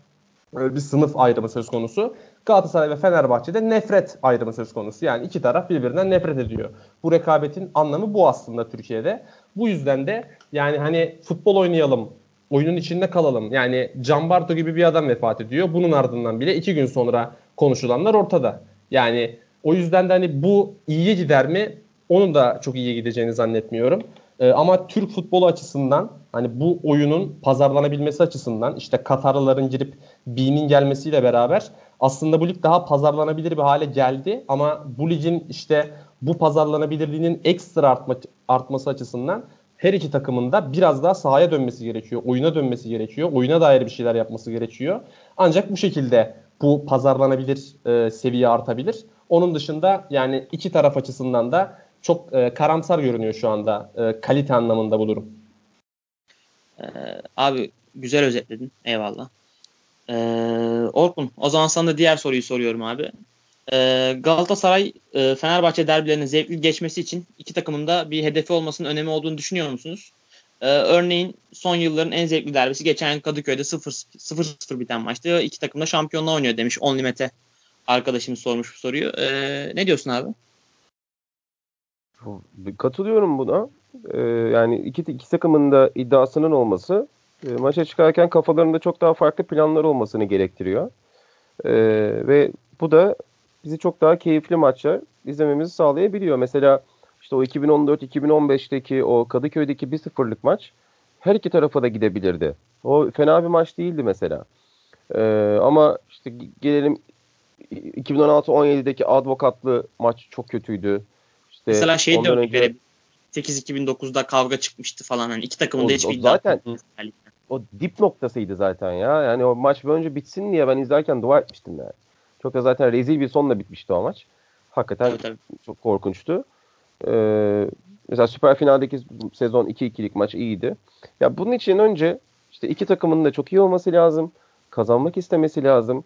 Bir sınıf ayrımı söz konusu. Galatasaray ve Fenerbahçe'de nefret ayrımı söz konusu. Yani iki taraf birbirinden nefret ediyor. Bu rekabetin anlamı bu aslında Türkiye'de. Bu yüzden de yani hani futbol oynayalım, oyunun içinde kalalım. Yani Can Barto gibi bir adam vefat ediyor. Bunun ardından bile iki gün sonra konuşulanlar ortada. Yani o yüzden de hani bu iyiye gider mi? Onun da çok iyiye gideceğini zannetmiyorum. Ee, ama Türk futbolu açısından hani bu oyunun pazarlanabilmesi açısından işte Katarlıların girip B'nin gelmesiyle beraber aslında bu lig daha pazarlanabilir bir hale geldi ama bu ligin işte bu pazarlanabilirliğinin ekstra artma, artması açısından her iki takımın da biraz daha sahaya dönmesi gerekiyor. Oyuna dönmesi gerekiyor. Oyuna dair bir şeyler yapması gerekiyor. Ancak bu şekilde bu pazarlanabilir e, seviye artabilir. Onun dışında yani iki taraf açısından da çok e, karamsar görünüyor şu anda e, kalite anlamında bu durum. Ee, abi güzel özetledin. Eyvallah. Ee, Orkun o zaman sana da diğer soruyu soruyorum abi. Ee, Galatasaray e, Fenerbahçe derbilerinin zevkli geçmesi için iki takımın da bir hedefi olmasının önemi olduğunu düşünüyor musunuz? Ee, örneğin son yılların en zevkli derbisi geçen Kadıköy'de 0-0 biten maçtı. İki takım da şampiyonluğa oynuyor demiş. 10 limite arkadaşımız sormuş bu soruyu. Ee, ne diyorsun abi? Katılıyorum buna. Ee, yani iki, iki takımın da iddiasının olması e, maça çıkarken kafalarında çok daha farklı planlar olmasını gerektiriyor. E, ve bu da bizi çok daha keyifli maçlar izlememizi sağlayabiliyor. Mesela işte o 2014-2015'teki o Kadıköy'deki 1-0'lık maç her iki tarafa da gidebilirdi. O fena bir maç değildi mesela. E, ama işte gelelim 2016-17'deki advokatlı maç çok kötüydü. İşte Mesela şey de örnek önce... 8-2009'da kavga çıkmıştı falan. Hani iki takımın da hiçbir zaten o dip noktasıydı zaten ya. Yani o maç önce bitsin diye ben izlerken dua etmiştim yani. Çok da zaten rezil bir sonla bitmişti o maç. Hakikaten tabii, tabii. çok korkunçtu. Ee, mesela süper finaldeki sezon 2-2'lik maç iyiydi. Ya bunun için önce işte iki takımın da çok iyi olması lazım. Kazanmak istemesi lazım.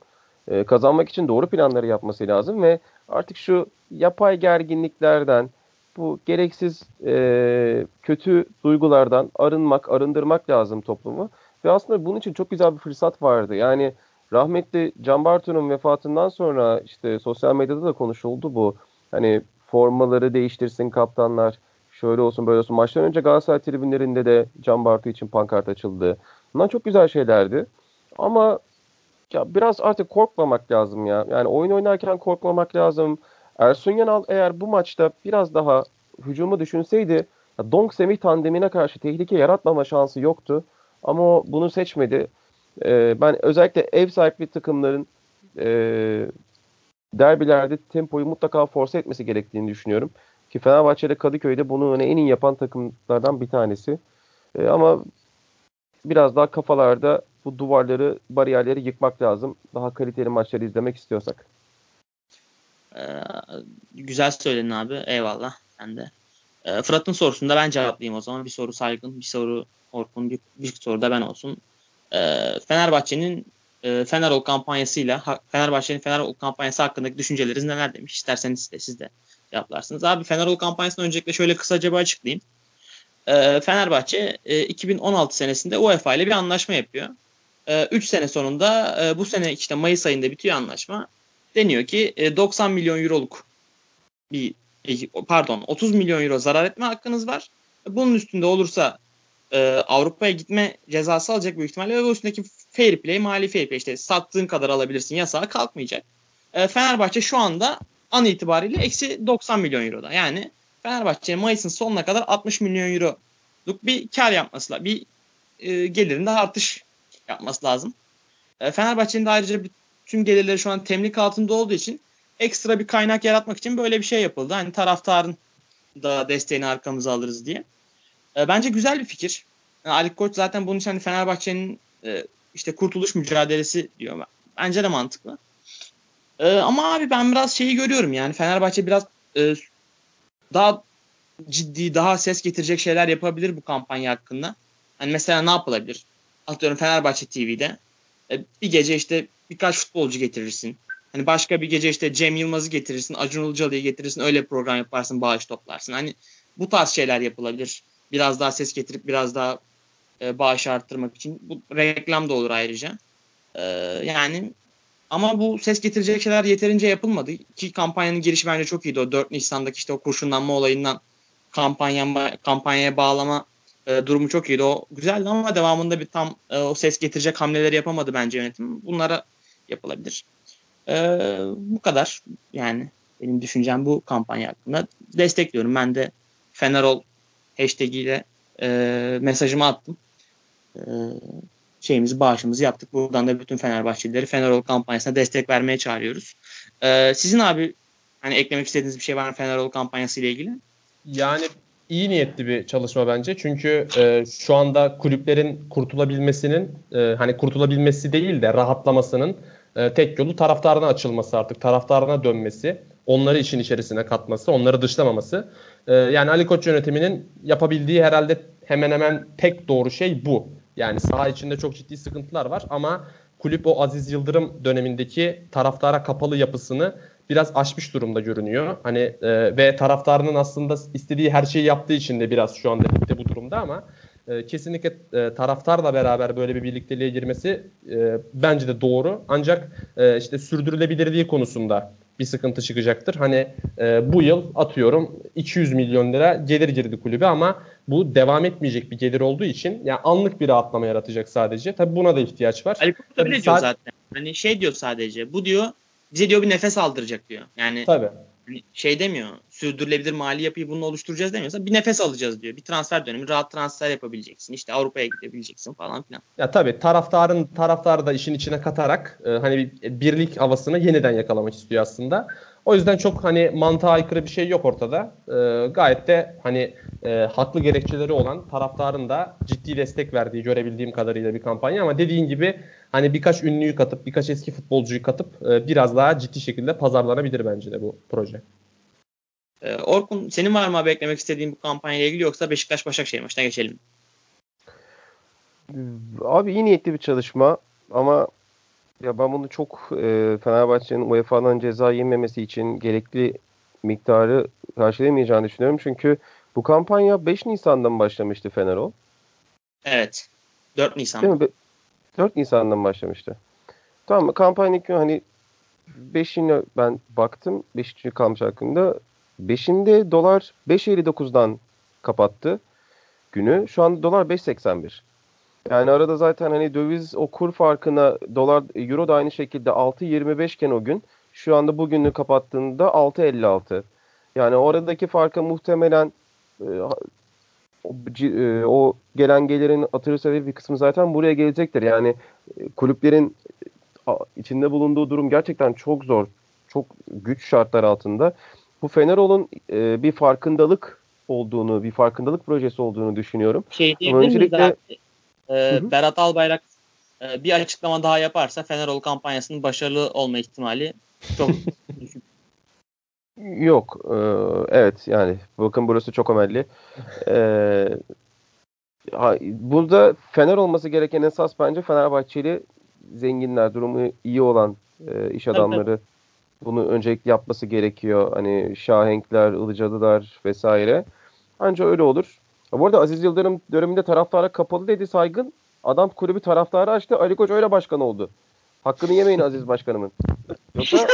Ee, kazanmak için doğru planları yapması lazım ve artık şu yapay gerginliklerden bu gereksiz e, kötü duygulardan arınmak, arındırmak lazım toplumu. Ve aslında bunun için çok güzel bir fırsat vardı. Yani rahmetli Can Bartu'nun vefatından sonra işte sosyal medyada da konuşuldu bu. Hani formaları değiştirsin kaptanlar, şöyle olsun böyle olsun. Maçtan önce Galatasaray tribünlerinde de Can Bartu için pankart açıldı. Bunlar çok güzel şeylerdi. Ama ya biraz artık korkmamak lazım ya. Yani oyun oynarken korkmamak lazım. Ersun Yanal eğer bu maçta biraz daha hücumu düşünseydi Donk Semih tandemine karşı tehlike yaratmama şansı yoktu. Ama o bunu seçmedi. Ee, ben özellikle ev sahibi takımların e, derbilerde tempoyu mutlaka force etmesi gerektiğini düşünüyorum. Ki Fenerbahçe'de Kadıköy'de bunu en iyi yapan takımlardan bir tanesi. Ee, ama biraz daha kafalarda bu duvarları, bariyerleri yıkmak lazım. Daha kaliteli maçları izlemek istiyorsak. Ee, güzel söyledin abi. Eyvallah. Sen de. Ee, Fırat'ın sorusunu da ben cevaplayayım o zaman. Bir soru Saygın, bir soru Orkun, bir, bir soru da ben olsun. Ee, Fenerbahçe'nin e, Fenerol kampanyasıyla Fenerbahçe'nin Fenerol kampanyası hakkındaki düşünceleriniz neler demiş? İsterseniz de siz de cevaplarsınız. Abi Fenerol kampanyasını öncelikle şöyle kısaca bir açıklayayım. Ee, Fenerbahçe e, 2016 senesinde UEFA ile bir anlaşma yapıyor. 3 e, sene sonunda e, bu sene işte Mayıs ayında bitiyor anlaşma. Deniyor ki e, 90 milyon euroluk bir e, pardon 30 milyon euro zarar etme hakkınız var. Bunun üstünde olursa e, Avrupa'ya gitme cezası alacak büyük ihtimalle ve üstündeki fair play, mali fair play işte sattığın kadar alabilirsin yasağı kalkmayacak. E, Fenerbahçe şu anda an itibariyle eksi 90 milyon euroda. Yani Fenerbahçe Mayıs'ın sonuna kadar 60 milyon euroluk bir kar yapması lazım. Bir e, gelirinde artış yapması lazım. E, Fenerbahçe'nin de ayrıca tüm gelirleri şu an temlik altında olduğu için ekstra bir kaynak yaratmak için böyle bir şey yapıldı. Hani taraftarın da desteğini arkamıza alırız diye. E, bence güzel bir fikir. Yani Ali Koç zaten bunun için hani Fenerbahçe'nin e, işte kurtuluş mücadelesi diyor. Bence de mantıklı. E, ama abi ben biraz şeyi görüyorum yani Fenerbahçe biraz e, daha ciddi, daha ses getirecek şeyler yapabilir bu kampanya hakkında. Hani mesela ne yapılabilir? Atıyorum Fenerbahçe TV'de e, bir gece işte birkaç futbolcu getirirsin. Hani başka bir gece işte Cem Yılmaz'ı getirirsin, Acun Ilıcalı'yı getirirsin, öyle program yaparsın, bağış toplarsın. Hani bu tarz şeyler yapılabilir. Biraz daha ses getirip biraz daha e, bağış arttırmak için. Bu reklam da olur ayrıca. E, yani ama bu ses getirecek şeyler yeterince yapılmadı. Ki kampanyanın girişi bence çok iyiydi. O 4 Nisan'daki işte o kurşunlanma olayından kampanya, kampanyaya bağlama e, durumu çok iyiydi. O güzeldi ama devamında bir tam e, o ses getirecek hamleleri yapamadı bence yönetim. Bunlara yapılabilir. E, bu kadar. Yani benim düşüncem bu kampanya hakkında. Destekliyorum. Ben de Fenerol hashtag ile e, mesajımı attım. E, şeyimizi, bağışımızı yaptık. Buradan da bütün Fenerbahçelileri Fenerol kampanyasına destek vermeye çağırıyoruz. E, sizin abi hani eklemek istediğiniz bir şey var mı Fenerol kampanyası ile ilgili? Yani iyi niyetli bir çalışma bence. Çünkü e, şu anda kulüplerin kurtulabilmesinin e, hani kurtulabilmesi değil de rahatlamasının e, tek yolu taraftarına açılması artık. Taraftarına dönmesi. Onları işin içerisine katması. Onları dışlamaması. E, yani Ali Koç yönetiminin yapabildiği herhalde hemen hemen tek doğru şey bu. Yani saha içinde çok ciddi sıkıntılar var ama kulüp o Aziz Yıldırım dönemindeki taraftara kapalı yapısını biraz aşmış durumda görünüyor. Hani e, ve taraftarının aslında istediği her şeyi yaptığı için de biraz şu anda bitti bu durumda ama e, kesinlikle e, taraftarla beraber böyle bir birlikteliğe girmesi e, bence de doğru. Ancak e, işte sürdürülebilirliği konusunda bir sıkıntı çıkacaktır. Hani e, bu yıl atıyorum 200 milyon lira gelir girdi kulübe ama bu devam etmeyecek bir gelir olduğu için yani anlık bir rahatlama yaratacak sadece. Tabii buna da ihtiyaç var. Ali Koç öyle diyor zaten. Hani şey diyor sadece. Bu diyor bize diyor bir nefes aldıracak diyor. Yani Tabii. Hani şey demiyor. Sürdürülebilir mali yapıyı bununla oluşturacağız demiyorsa bir nefes alacağız diyor. Bir transfer dönemi rahat transfer yapabileceksin. İşte Avrupa'ya gidebileceksin falan filan. Ya tabii taraftarın taraftarı da işin içine katarak e, hani bir birlik havasını yeniden yakalamak istiyor aslında. O yüzden çok hani mantığa aykırı bir şey yok ortada. E, gayet de hani e, haklı gerekçeleri olan taraftarın da ciddi destek verdiği görebildiğim kadarıyla bir kampanya ama dediğin gibi hani birkaç ünlüyü katıp birkaç eski futbolcuyu katıp e, biraz daha ciddi şekilde pazarlanabilir bence de bu proje. E, Orkun senin var mı abi eklemek istediğin bu kampanyayla ilgili yoksa Beşiktaş Başakşehir maçına geçelim. Abi iyi niyetli bir çalışma ama ya ben bunu çok e, Fenerbahçe'nin UEFA'dan ceza yememesi için gerekli miktarı karşılayamayacağını düşünüyorum. Çünkü bu kampanya 5 Nisan'dan başlamıştı Fenerol. Evet. 4 Nisan. Değil mi? 4 Nisan'dan başlamıştı. Tamam kampanya ilk gün hani 5'ine ben baktım. 5. kalmış hakkında. 5'inde dolar 5.59'dan kapattı günü. Şu an dolar 5.81. Yani arada zaten hani döviz o kur farkına dolar euro da aynı şekilde 6.25 iken o gün şu anda bugünü kapattığında 6.56. Yani oradaki farka muhtemelen e, e, o gelen gelirin atırı bir kısmı zaten buraya gelecektir. Yani e, kulüplerin içinde bulunduğu durum gerçekten çok zor. Çok güç şartlar altında. Bu Fenerol'un bir farkındalık olduğunu, bir farkındalık projesi olduğunu düşünüyorum. Şey diyebilir öncelikle... miyiz abi? Ee, Berat Albayrak e, bir açıklama daha yaparsa Fenerol kampanyasının başarılı olma ihtimali çok *laughs* düşük. Yok. E, evet yani bakın burası çok ömelli. E, burada Fener olması gereken esas bence Fenerbahçeli zenginler, durumu iyi olan e, iş adamları bunu öncelikle yapması gerekiyor. Hani Şahenkler, Ilıcalılar vesaire. Ancak öyle olur. Bu arada Aziz Yıldırım döneminde taraftara kapalı dedi saygın. Adam kulübü taraftarı açtı. Ali Koç öyle başkan oldu. Hakkını yemeyin Aziz Başkanımın. Yoksa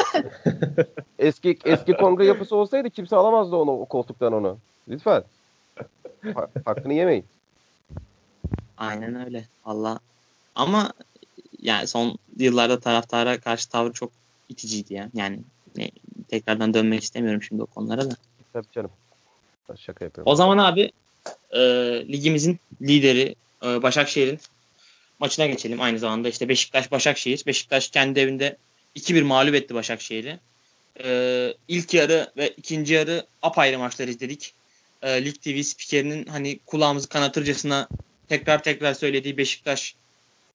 *laughs* eski eski kongre yapısı olsaydı kimse alamazdı onu o koltuktan onu. Lütfen. Ha, hakkını yemeyin. Aynen öyle. Allah. Ama yani son yıllarda taraftara karşı tavrı çok iticiydi ya. Yani ne, tekrardan dönmek istemiyorum şimdi o konulara da. Tabii canım. Şaka yapıyorum. O zaman abi e, ligimizin lideri e, Başakşehir'in maçına geçelim. Aynı zamanda işte Beşiktaş Başakşehir. Beşiktaş kendi evinde 2-1 mağlup etti Başakşehir'i. E, ilk yarı ve ikinci yarı apayrı maçlar izledik. E, Lig TV spikerinin hani kulağımızı kanatırcasına tekrar tekrar söylediği Beşiktaş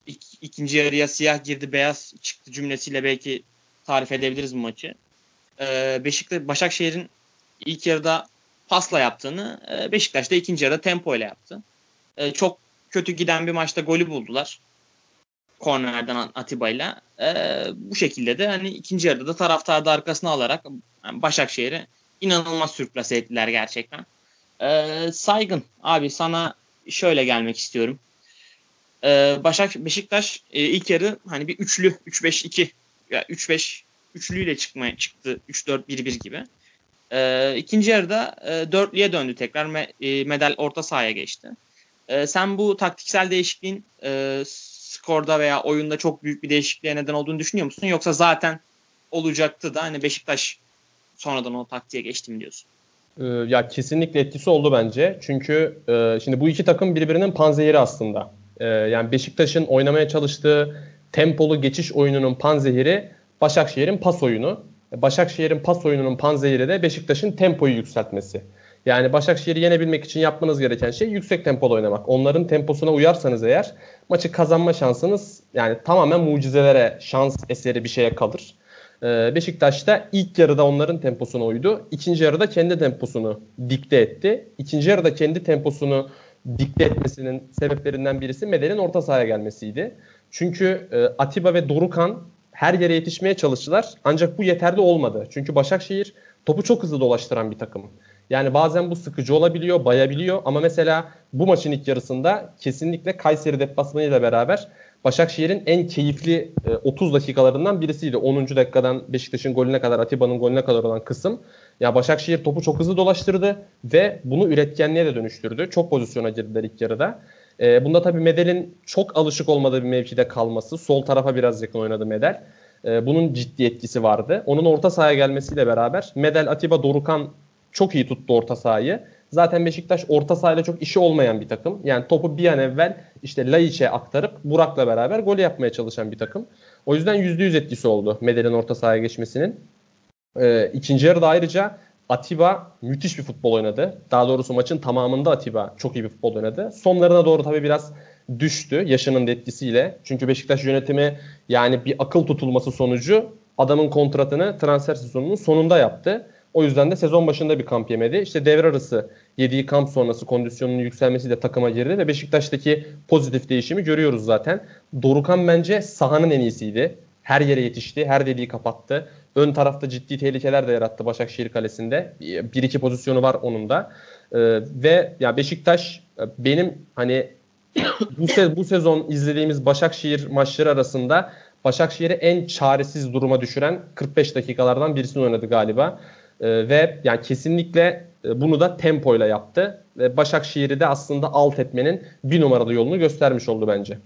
ik, ikinci yarıya siyah girdi beyaz çıktı cümlesiyle belki tarif edebiliriz bu maçı. E, Beşiktaş Başakşehir'in ilk yarıda pasla yaptığını e, Beşiktaş da ikinci yarıda tempo ile yaptı. E, çok kötü giden bir maçta golü buldular. Kornerden Atiba ile. Bu şekilde de hani ikinci yarıda da taraftarı da arkasına alarak yani Başakşehir'i inanılmaz sürklase ettiler gerçekten. E, saygın abi sana şöyle gelmek istiyorum. E, Başak Beşiktaş e, ilk yarı hani bir üçlü 3-5-2 ya 3-5 üçlüyle çıkmaya çıktı. 3-4-1-1 gibi. E, ikinci yarıda e, dörtlüye döndü tekrar. Me, e, medal orta sahaya geçti. E, sen bu taktiksel değişikliğin e, skorda veya oyunda çok büyük bir değişikliğe neden olduğunu düşünüyor musun? Yoksa zaten olacaktı da hani Beşiktaş sonradan o taktiğe geçti mi diyorsun? Ee, ya kesinlikle etkisi oldu bence. Çünkü e, şimdi bu iki takım birbirinin panzehiri aslında. E, yani Beşiktaş'ın oynamaya çalıştığı tempolu geçiş oyununun panzehiri Başakşehir'in pas oyunu. Başakşehir'in pas oyununun panzehiri de Beşiktaş'ın tempoyu yükseltmesi. Yani Başakşehir'i yenebilmek için yapmanız gereken şey yüksek tempolu oynamak. Onların temposuna uyarsanız eğer maçı kazanma şansınız yani tamamen mucizelere, şans eseri bir şeye kalır. Ee, Beşiktaş da ilk yarıda onların temposuna uydu. İkinci yarıda kendi temposunu dikte etti. İkinci yarıda kendi temposunu dikte etmesinin sebeplerinden birisi Medel'in orta sahaya gelmesiydi. Çünkü e, Atiba ve Dorukan her yere yetişmeye çalıştılar. Ancak bu yeterli olmadı. Çünkü Başakşehir topu çok hızlı dolaştıran bir takım. Yani bazen bu sıkıcı olabiliyor, bayabiliyor ama mesela bu maçın ilk yarısında kesinlikle Kayseri deplasmanıyla beraber Başakşehir'in en keyifli 30 e, dakikalarından birisiydi. 10. dakikadan Beşiktaş'ın golüne kadar, Atiba'nın golüne kadar olan kısım. Ya Başakşehir topu çok hızlı dolaştırdı ve bunu üretkenliğe de dönüştürdü. Çok pozisyona girdiler ilk yarıda. E, bunda tabii Medel'in çok alışık olmadığı bir mevkide kalması. Sol tarafa biraz yakın oynadı Medel. E, bunun ciddi etkisi vardı. Onun orta sahaya gelmesiyle beraber Medel, Atiba, Dorukan çok iyi tuttu orta sahayı. Zaten Beşiktaş orta sahayla çok işi olmayan bir takım. Yani topu bir an evvel işte Laiç'e aktarıp Burak'la beraber gol yapmaya çalışan bir takım. O yüzden %100 etkisi oldu Medel'in orta sahaya geçmesinin. Ee, ikinci yarıda ayrıca Atiba müthiş bir futbol oynadı. Daha doğrusu maçın tamamında Atiba çok iyi bir futbol oynadı. Sonlarına doğru tabii biraz düştü yaşının etkisiyle. Çünkü Beşiktaş yönetimi yani bir akıl tutulması sonucu adamın kontratını transfer sezonunun sonunda yaptı. O yüzden de sezon başında bir kamp yemedi. İşte devre arası yediği kamp sonrası kondisyonunun yükselmesiyle takıma girdi ve Beşiktaş'taki pozitif değişimi görüyoruz zaten. Dorukan bence sahanın en iyisiydi. Her yere yetişti. Her deliği kapattı. Ön tarafta ciddi tehlikeler de yarattı Başakşehir kalesinde. Bir iki pozisyonu var onun da. Ee, ve ya Beşiktaş e, benim hani *coughs* bu, se bu sezon izlediğimiz Başakşehir maçları arasında Başakşehir'i en çaresiz duruma düşüren 45 dakikalardan birisini oynadı galiba. Ee, ve yani kesinlikle e, bunu da tempoyla yaptı. Ve Başakşehir'i de aslında alt etmenin bir numaralı yolunu göstermiş oldu bence.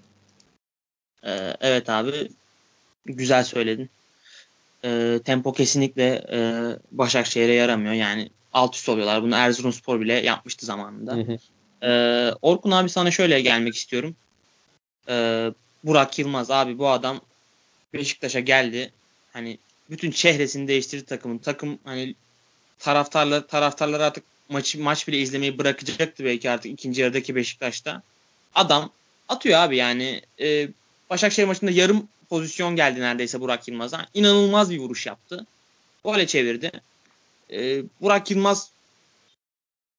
Ee, evet abi güzel söyledin. Ee, tempo kesinlikle e, Başakşehir'e yaramıyor. Yani alt üst oluyorlar. Bunu Erzurumspor bile yapmıştı zamanında. Hı hı. Ee, Orkun abi sana şöyle gelmek istiyorum. Ee, Burak Yılmaz abi bu adam Beşiktaş'a geldi. Hani bütün çehresini değiştirdi takımın. Takım hani taraftarlar taraftarlar artık maçı maç bile izlemeyi bırakacaktı belki artık ikinci yarıdaki Beşiktaş'ta. Adam atıyor abi yani e, Başakşehir maçında yarım pozisyon geldi neredeyse Burak Yılmaz'a. İnanılmaz bir vuruş yaptı. Gole çevirdi. E, Burak Yılmaz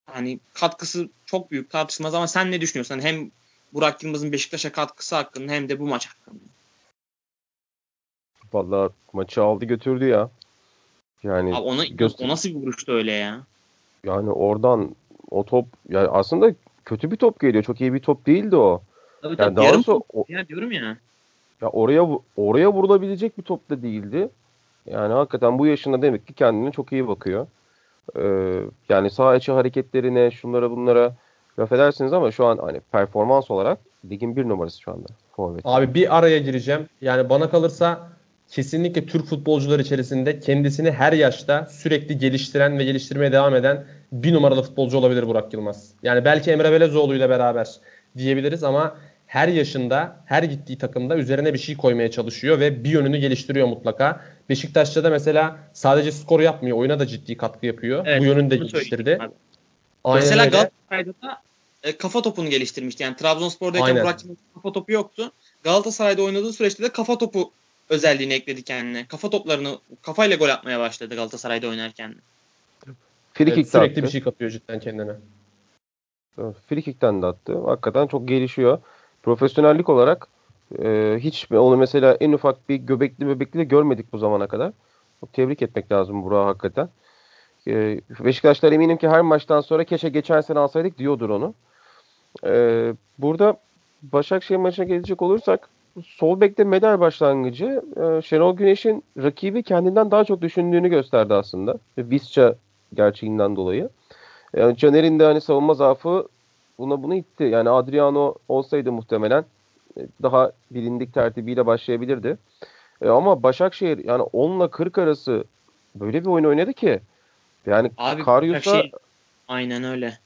hani katkısı çok büyük tartışmaz ama sen ne düşünüyorsun? Hem Burak Yılmaz'ın Beşiktaş'a katkısı hakkında hem de bu maç hakkında. Vallahi maçı aldı götürdü ya. Yani Abi ona, göster- o nasıl bir vuruştu öyle ya? Yani oradan o top yani aslında kötü bir top geliyor. Çok iyi bir top değildi o. Tabii yani tabii. Yarım top o, ya diyorum ya. Ya oraya oraya vurulabilecek bir top da değildi. Yani hakikaten bu yaşında demek ki kendine çok iyi bakıyor. Ee, yani sağ içi hareketlerine, şunlara bunlara laf edersiniz ama şu an hani performans olarak ligin bir numarası şu anda. Forvet. Abi bir araya gireceğim. Yani bana kalırsa kesinlikle Türk futbolcular içerisinde kendisini her yaşta sürekli geliştiren ve geliştirmeye devam eden bir numaralı futbolcu olabilir Burak Yılmaz. Yani belki Emre Belezoğlu ile beraber diyebiliriz ama her yaşında, her gittiği takımda üzerine bir şey koymaya çalışıyor ve bir yönünü geliştiriyor mutlaka. Beşiktaş'ta da mesela sadece skor yapmıyor, oyuna da ciddi katkı yapıyor. Evet, Bu yönünü de geliştirdi. Aynen mesela Galatasaray'da da e, kafa topunu geliştirmişti. Yani Trabzonspor'dayken Burak kafa topu yoktu. Galatasaray'da oynadığı süreçte de kafa topu özelliğini ekledi kendine. Kafa toplarını kafayla gol atmaya başladı Galatasaray'da oynarken. evet, sürekli bir şey katıyor cidden kendine. Frikik'ten de attı. Hakikaten çok gelişiyor. Profesyonellik olarak e, hiç onu mesela en ufak bir göbekli bebekli de görmedik bu zamana kadar. Çok tebrik etmek lazım Burak'ı hakikaten. E, Beşiktaşlar eminim ki her maçtan sonra keşke geçen sene alsaydık diyordur onu. E, burada Başakşehir maçına gelecek olursak sol bekte medal başlangıcı e, Şenol Güneş'in rakibi kendinden daha çok düşündüğünü gösterdi aslında. Visca gerçeğinden dolayı. Yani Caner'in de hani savunma zaafı buna bunu itti. Yani Adriano olsaydı muhtemelen e, daha bilindik tertibiyle başlayabilirdi. E, ama Başakşehir yani 10 ile 40 arası böyle bir oyun oynadı ki yani Abi, Karyus'a aynen öyle.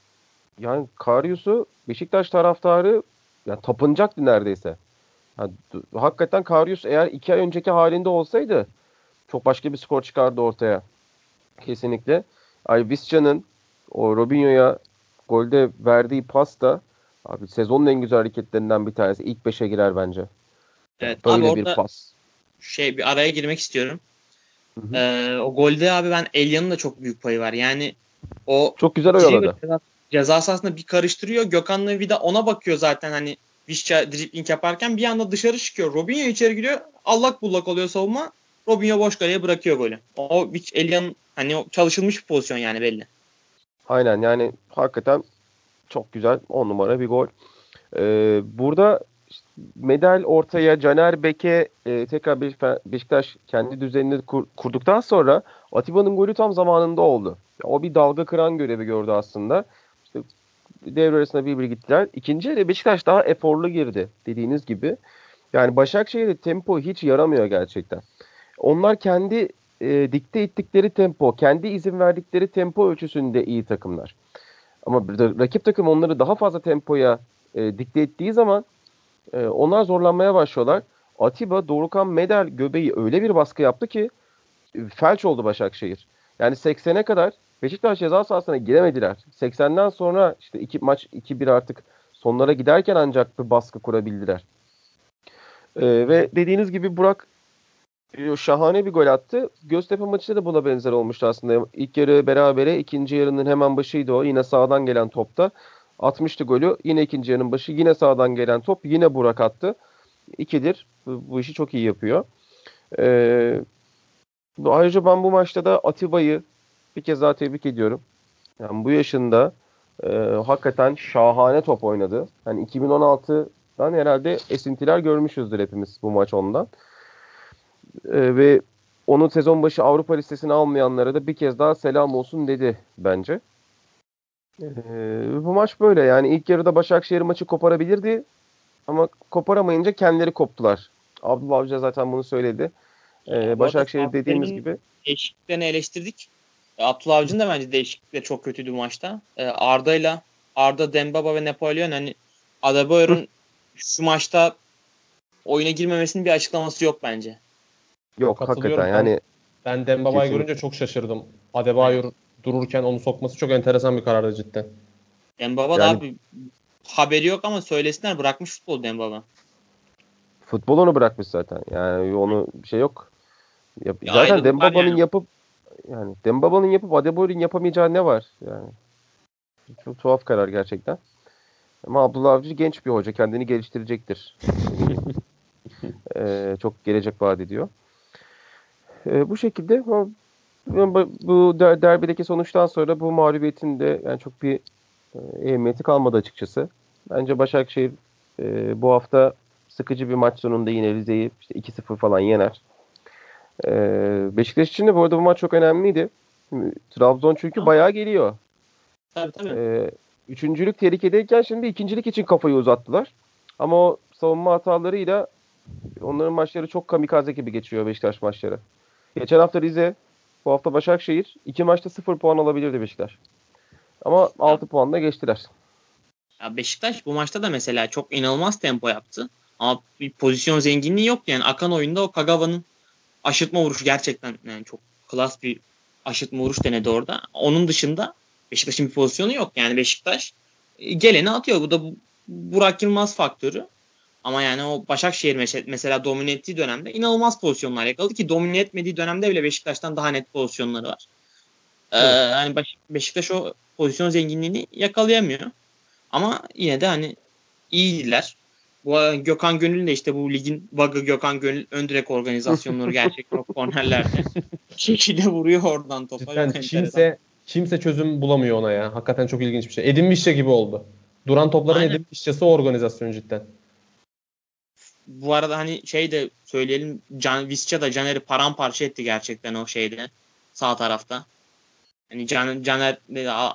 Yani Karyus'u Beşiktaş taraftarı yani tapınacaktı neredeyse. Yani, hakikaten Karyus eğer iki ay önceki halinde olsaydı çok başka bir skor çıkardı ortaya. Kesinlikle. Ay Visca'nın o Robinho'ya golde verdiği pas da abi sezonun en güzel hareketlerinden bir tanesi. İlk 5'e girer bence. Evet, Böyle abi bir pas. Şey bir araya girmek istiyorum. Hı hı. Ee, o golde abi ben Elya'nın da çok büyük payı var. Yani o çok güzel oyaladı. Ceza, ceza sahasında bir karıştırıyor. Gökhan'la Vida ona bakıyor zaten hani Vişça dribbling yaparken bir anda dışarı çıkıyor. Robinho içeri giriyor. Allak bullak oluyor savunma. Robinho boş kaleye bırakıyor golü. O Elia'nın hani çalışılmış bir pozisyon yani belli. Aynen yani hakikaten çok güzel 10 numara bir gol. Ee, burada medal ortaya Caner Beke e, tekrar Beşiktaş kendi düzenini kur, kurduktan sonra Atiba'nın golü tam zamanında oldu. O bir dalga kıran görevi gördü aslında. İşte devre arasında bir bir gittiler. İkinci yarı Beşiktaş daha eforlu girdi dediğiniz gibi. Yani Başakşehir'de tempo hiç yaramıyor gerçekten. Onlar kendi e, dikte ettikleri tempo, kendi izin verdikleri tempo ölçüsünde iyi takımlar. Ama rakip takım onları daha fazla tempoya e, dikte ettiği zaman e, onlar zorlanmaya başlıyorlar. Atiba, Dorukan, Medel göbeği öyle bir baskı yaptı ki e, felç oldu Başakşehir. Yani 80'e kadar Beşiktaş ceza sahasına giremediler. 80'den sonra işte iki maç 2-1 artık sonlara giderken ancak bir baskı kurabildiler. Ee, ve dediğiniz gibi Burak e, şahane bir gol attı. Göztepe maçı da buna benzer olmuştu aslında. İlk yarı berabere, ikinci yarının hemen başıydı o. Yine sağdan gelen topta. Atmıştı golü. Yine ikinci yarının başı. Yine sağdan gelen top. Yine Burak attı. İkidir. Bu işi çok iyi yapıyor. Ee, ayrıca ben bu maçta da Atiba'yı bir kez daha tebrik ediyorum. Yani bu yaşında e, hakikaten şahane top oynadı. Yani 2016'dan herhalde esintiler görmüşüzdür hepimiz bu maç ondan. E, ve onu sezon başı Avrupa listesine almayanlara da bir kez daha selam olsun dedi bence. E, bu maç böyle yani ilk yarıda Başakşehir maçı koparabilirdi ama koparamayınca kendileri koptular. Abdullah Avcı zaten bunu söyledi. E, Başakşehir dediğimiz gibi. Değişikliklerini eleştirdik. E, Abdullah Avcı'nın da bence değişiklikleri çok kötüydü bu maçta. E, Arda'yla Arda, Dembaba ve Napolyon hani Adebayor'un şu maçta oyuna girmemesinin bir açıklaması yok bence. Yok hakikaten yani. Ben Dembaba'yı görünce çok şaşırdım. Adebayor dururken onu sokması çok enteresan bir karardı cidden. Dembaba yani, da abi haberi yok ama söylesinler bırakmış futbol Dembaba. Futbol onu bırakmış zaten. Yani onu bir şey yok. Yap, ya zaten Dembaba'nın yani. yapıp yani Dembaba'nın yapıp Adebayor'un yapamayacağı ne var? Yani çok tuhaf karar gerçekten. Ama Abdullah Avcı genç bir hoca. Kendini geliştirecektir. *laughs* ee, çok gelecek vaat ediyor. Ee, bu şekilde bu derbideki sonuçtan sonra bu mağlubiyetin de yani çok bir e, ehemmiyeti kalmadı açıkçası. Bence Başakşehir e, bu hafta sıkıcı bir maç sonunda yine Rize'yi işte 2-0 falan yener. Ee, Beşiktaş için de bu arada bu maç çok önemliydi. Trabzon çünkü tamam. bayağı geliyor. Tabii tabii. Ee, üçüncülük tehlikedeyken şimdi ikincilik için kafayı uzattılar. Ama o savunma hatalarıyla onların maçları çok kamikaze gibi geçiyor Beşiktaş maçları. Geçen hafta Rize, bu hafta Başakşehir. iki maçta sıfır puan alabilirdi Beşiktaş. Ama altı puanla geçtiler. Ya Beşiktaş bu maçta da mesela çok inanılmaz tempo yaptı. Ama bir pozisyon zenginliği yok yani. Akan oyunda o Kagawa'nın aşırtma vuruşu gerçekten yani çok klas bir aşırtma vuruş denedi orada. Onun dışında Beşiktaş'ın bir pozisyonu yok. Yani Beşiktaş e, geleni atıyor. Bu da Burak Yılmaz faktörü. Ama yani o Başakşehir mesela domine ettiği dönemde inanılmaz pozisyonlar yakaladı ki domine etmediği dönemde bile Beşiktaş'tan daha net pozisyonları var. Ee, yani Beşiktaş o pozisyon zenginliğini yakalayamıyor. Ama yine de hani iyiydiler. Bu Gökhan Gönül de işte bu ligin bug'ı Gökhan Gönül ön direk organizasyonları *laughs* gerçek kornerlerde. şekilde vuruyor oradan topa. Cidden kimse kimse çözüm bulamıyor ona ya. Hakikaten çok ilginç bir şey. Edin Vişçe gibi oldu. Duran topların Aynen. Edin Vişçe'si o organizasyon cidden. Bu arada hani şey de söyleyelim Can Visca da Caner'i paramparça etti gerçekten o şeyde sağ tarafta. Hani Can, Caner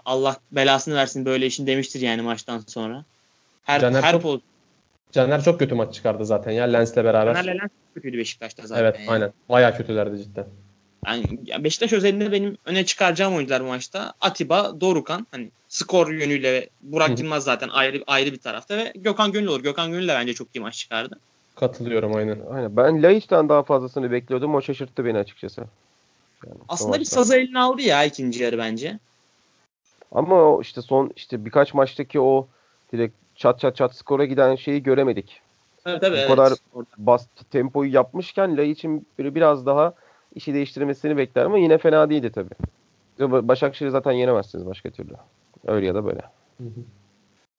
Allah belasını versin böyle işin demiştir yani maçtan sonra. Her Caner her çok, Caner çok kötü maç çıkardı zaten ya Lens'le beraber. Caner'le Lens kötüydü Beşiktaş'ta zaten. Evet yani. aynen. Bayağı kötülerdi cidden. Yani Beşiktaş özelinde benim öne çıkaracağım oyuncular bu maçta Atiba, Dorukan hani skor yönüyle Burak Yılmaz zaten ayrı ayrı bir tarafta ve Gökhan Gönül olur. Gökhan Gönül de bence çok iyi maç çıkardı. Katılıyorum aynen. Aynen. Ben Laiç'ten daha fazlasını bekliyordum. O şaşırttı beni açıkçası. Yani Aslında bir sazı eline aldı ya ikinci yarı bence. Ama o işte son işte birkaç maçtaki o direkt çat çat çat skora giden şeyi göremedik. Evet, tabii, Bu evet. kadar bas tempoyu yapmışken Laiç'in biraz daha işi değiştirmesini bekler ama yine fena değildi tabii. Başakşehir'i zaten yenemezsiniz başka türlü. Öyle ya da böyle.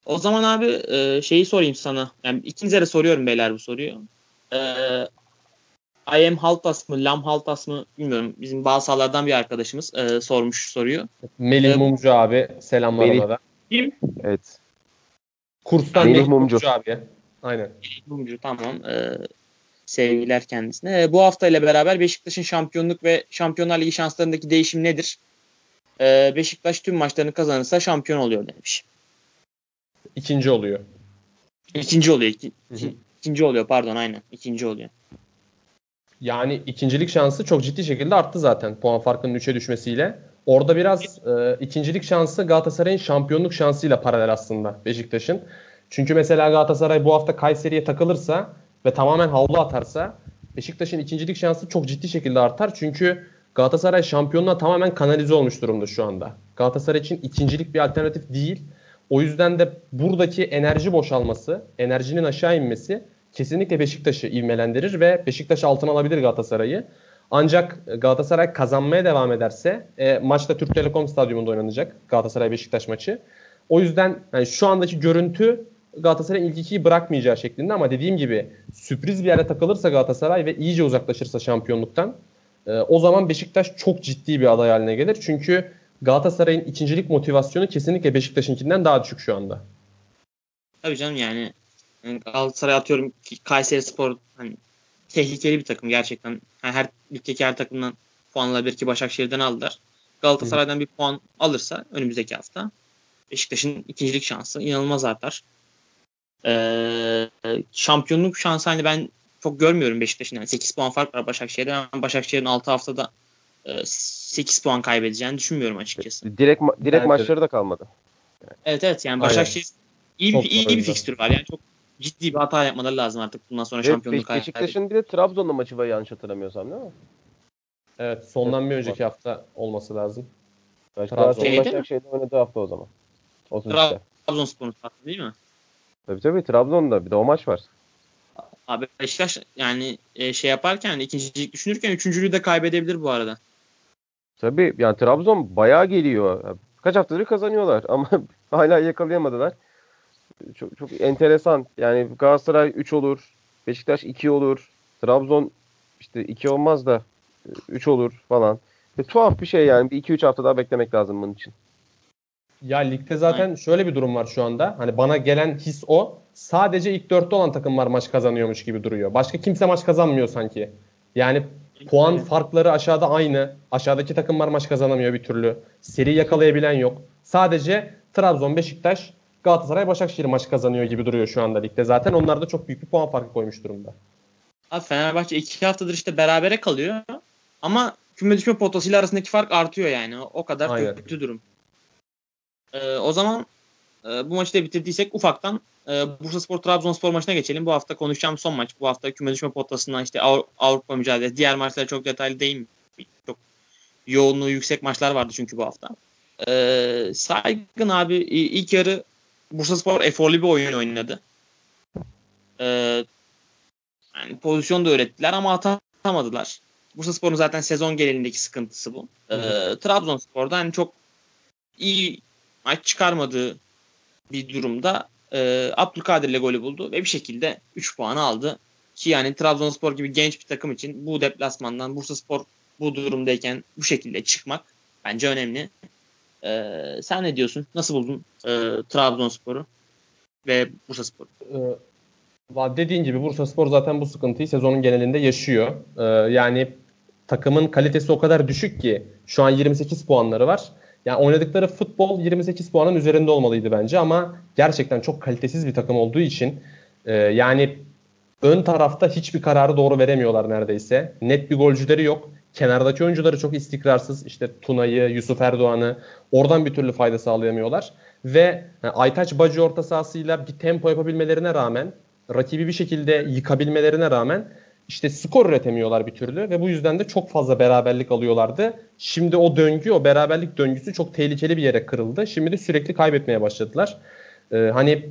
O zaman abi e, şeyi sorayım sana. Yani ikinize de soruyorum beyler bu soruyu. E, I am Haltas mı, Lam Haltas mı bilmiyorum. Bizim bazı sahalardan bir arkadaşımız e, sormuş soruyu. Melih e, Mumcu abi selamlar Melih. ona da. Kim? Evet. Kurstan Melih, Melih Mumcu. Mumcu abi. Aynen. Melih Mumcu tamam. E, sevgiler kendisine. E, bu hafta ile beraber Beşiktaş'ın şampiyonluk ve Şampiyonlar Ligi şanslarındaki değişim nedir? E, Beşiktaş tüm maçlarını kazanırsa şampiyon oluyor demiş. İkinci oluyor. İkinci oluyor. İki, ikinci oluyor pardon aynen. İkinci oluyor. Yani ikincilik şansı çok ciddi şekilde arttı zaten puan farkının 3'e düşmesiyle. Orada biraz e, ikincilik şansı Galatasaray'ın şampiyonluk şansıyla paralel aslında Beşiktaş'ın. Çünkü mesela Galatasaray bu hafta Kayseri'ye takılırsa ve tamamen havlu atarsa Beşiktaş'ın ikincilik şansı çok ciddi şekilde artar. Çünkü Galatasaray şampiyonluğa tamamen kanalize olmuş durumda şu anda. Galatasaray için ikincilik bir alternatif değil. O yüzden de buradaki enerji boşalması, enerjinin aşağı inmesi kesinlikle Beşiktaş'ı ivmelendirir ve Beşiktaş altın alabilir Galatasaray'ı. Ancak Galatasaray kazanmaya devam ederse e, maçta Türk Telekom Stadyumunda oynanacak Galatasaray Beşiktaş maçı. O yüzden yani şu andaki görüntü Galatasaray'ın ilk ikiyi bırakmayacağı şeklinde ama dediğim gibi sürpriz bir yere takılırsa Galatasaray ve iyice uzaklaşırsa şampiyonluktan e, o zaman Beşiktaş çok ciddi bir aday haline gelir. Çünkü Galatasaray'ın ikincilik motivasyonu kesinlikle Beşiktaş'ınkinden daha düşük şu anda. Tabii canım yani Galatasaray atıyorum ki Kayseri Spor hani tehlikeli bir takım gerçekten. Yani her ligdeki her takımdan puan alabilir ki Başakşehir'den aldılar. Galatasaray'dan bir puan alırsa önümüzdeki hafta Beşiktaş'ın ikincilik şansı inanılmaz artar. Ee, şampiyonluk şansı hani ben çok görmüyorum Beşiktaş'ın. Yani 8 puan fark var Başakşehir'den. Başakşehir'in 6 haftada 8 e, puan kaybedeceğini düşünmüyorum açıkçası. Direkt ma- direkt maçları da kalmadı. Evet evet yani Başakşehir iyi bir, iyi bir fikstür var. Yani çok ciddi bir hata yapmaları lazım artık bundan sonra evet, şampiyonluk Beş, Beşiktaş'ın bir de Trabzon'la maçı var yanlış hatırlamıyorsam değil mi? Evet sondan bir önceki hafta olması lazım. Trabzon Başakşehir'de oynadığı hafta o zaman. Trabzonspor'un sattı değil mi? Tabii tabii Trabzon'da bir de o maç var. Abi Beşiktaş yani e, şey yaparken ikincilik düşünürken üçüncülüğü de kaybedebilir bu arada. Tabii yani Trabzon bayağı geliyor. Kaç haftadır kazanıyorlar ama *laughs* hala yakalayamadılar. Çok, çok enteresan. Yani Galatasaray 3 olur. Beşiktaş 2 olur. Trabzon işte 2 olmaz da 3 olur falan. Ve tuhaf bir şey yani. Bir 2-3 hafta daha beklemek lazım bunun için. Ya ligde zaten Aynen. şöyle bir durum var şu anda. Hani bana gelen his o. Sadece ilk dörtte olan takımlar maç kazanıyormuş gibi duruyor. Başka kimse maç kazanmıyor sanki. Yani puan farkları aşağıda aynı. Aşağıdaki takımlar maç kazanamıyor bir türlü. Seri yakalayabilen yok. Sadece Trabzon, Beşiktaş, Galatasaray, Başakşehir maç kazanıyor gibi duruyor şu anda ligde. Zaten onlar da çok büyük bir puan farkı koymuş durumda. Abi Fenerbahçe iki haftadır işte berabere kalıyor. Ama küme düşme potasıyla arasındaki fark artıyor yani. O kadar Aynen. kötü durum. Ee, o zaman e, bu maçı da bitirdiysek ufaktan e, Bursa Spor Trabzonspor maçına geçelim. Bu hafta konuşacağım son maç. Bu hafta küme düşme potasından işte Avru- Avrupa mücadelesi. Diğer maçlara çok detaylı değil. Çok yoğunluğu yüksek maçlar vardı çünkü bu hafta. Ee, Saygın abi ilk yarı Bursa Spor eforlu bir oyun oynadı. Ee, yani pozisyon da öğrettiler ama atamadılar. Bursa Spor'un zaten sezon genelindeki sıkıntısı bu. Ee, Trabzonspor'da hani çok iyi maç çıkarmadığı bir durumda e, Abdülkadir ile golü buldu ve bir şekilde 3 puanı aldı. Ki yani Trabzonspor gibi genç bir takım için bu deplasmandan Bursaspor bu durumdayken bu şekilde çıkmak bence önemli. E, sen ne diyorsun? Nasıl buldun e, Trabzonspor'u ve Bursaspor'u? Ee, dediğin gibi Bursaspor zaten bu sıkıntıyı sezonun genelinde yaşıyor. Ee, yani takımın kalitesi o kadar düşük ki şu an 28 puanları var. Yani oynadıkları futbol 28 puanın üzerinde olmalıydı bence ama gerçekten çok kalitesiz bir takım olduğu için e, yani ön tarafta hiçbir kararı doğru veremiyorlar neredeyse. Net bir golcüleri yok. Kenardaki oyuncuları çok istikrarsız. İşte Tuna'yı, Yusuf Erdoğan'ı oradan bir türlü fayda sağlayamıyorlar. Ve yani Aytaç Bacı orta sahasıyla bir tempo yapabilmelerine rağmen rakibi bir şekilde yıkabilmelerine rağmen işte skor üretemiyorlar bir türlü ve bu yüzden de çok fazla beraberlik alıyorlardı. Şimdi o döngü, o beraberlik döngüsü çok tehlikeli bir yere kırıldı. Şimdi de sürekli kaybetmeye başladılar. Ee, hani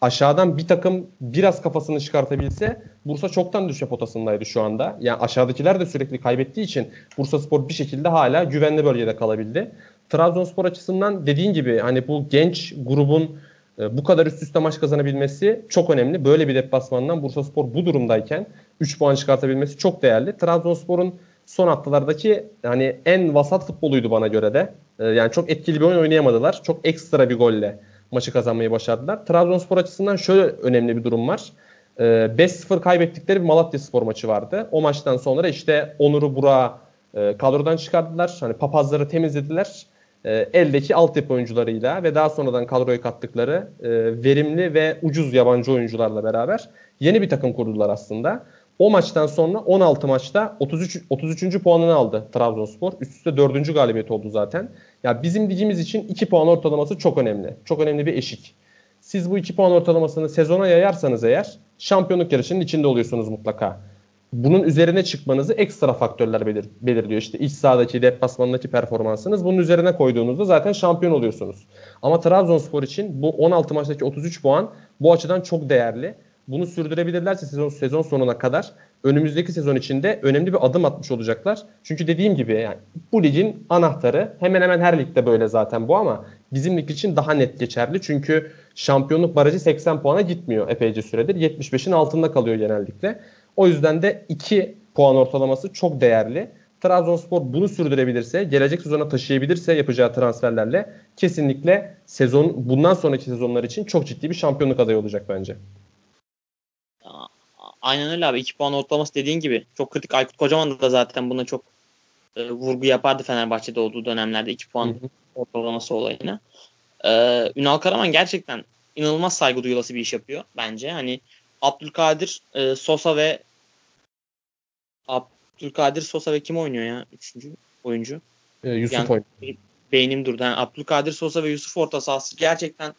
aşağıdan bir takım biraz kafasını çıkartabilse Bursa çoktan düşme potasındaydı şu anda. Yani aşağıdakiler de sürekli kaybettiği için Bursa Spor bir şekilde hala güvenli bölgede kalabildi. Trabzonspor açısından dediğin gibi hani bu genç grubun e, bu kadar üst üste maç kazanabilmesi çok önemli. Böyle bir deplasmandan Bursaspor bu durumdayken 3 puan çıkartabilmesi çok değerli. Trabzonspor'un son haftalardaki yani en vasat futboluydu bana göre de. E, yani çok etkili bir oyun oynayamadılar. Çok ekstra bir golle maçı kazanmayı başardılar. Trabzonspor açısından şöyle önemli bir durum var. 5-0 e, kaybettikleri bir Malatya Spor maçı vardı. O maçtan sonra işte Onur'u Burak'ı kadrodan çıkardılar. Hani papazları temizlediler e, eldeki altyapı oyuncularıyla ve daha sonradan kadroya kattıkları e, verimli ve ucuz yabancı oyuncularla beraber yeni bir takım kurdular aslında. O maçtan sonra 16 maçta 33 33. puanını aldı Trabzonspor. Üst üste 4. galibiyet oldu zaten. Ya bizim ligimiz için 2 puan ortalaması çok önemli. Çok önemli bir eşik. Siz bu 2 puan ortalamasını sezona yayarsanız eğer şampiyonluk yarışının içinde oluyorsunuz mutlaka bunun üzerine çıkmanızı ekstra faktörler belir, belirliyor. İşte iç sahadaki, deplasmandaki performansınız. Bunun üzerine koyduğunuzda zaten şampiyon oluyorsunuz. Ama Trabzonspor için bu 16 maçtaki 33 puan bu açıdan çok değerli. Bunu sürdürebilirlerse sezon sezon sonuna kadar önümüzdeki sezon içinde önemli bir adım atmış olacaklar. Çünkü dediğim gibi yani bu ligin anahtarı hemen hemen her ligde böyle zaten bu ama bizim lig için daha net geçerli. Çünkü şampiyonluk barajı 80 puana gitmiyor epeyce süredir. 75'in altında kalıyor genellikle. O yüzden de 2 puan ortalaması çok değerli. Trabzonspor bunu sürdürebilirse, gelecek sezona taşıyabilirse yapacağı transferlerle kesinlikle sezon bundan sonraki sezonlar için çok ciddi bir şampiyonluk adayı olacak bence. Aynen öyle abi. 2 puan ortalaması dediğin gibi. Çok kritik. Aykut Kocaman da zaten buna çok e, vurgu yapardı Fenerbahçe'de olduğu dönemlerde 2 puan hı hı. ortalaması olayına. Ee, Ünal Karaman gerçekten inanılmaz saygı duyulası bir iş yapıyor bence. Hani Abdülkadir, e, Sosa ve Abdülkadir Sosa ve kim oynuyor ya? Üçüncü oyuncu. Ee, Yusuf yani, oynuyor. Beynim durdu. Yani Abdülkadir Sosa ve Yusuf orta sahası gerçekten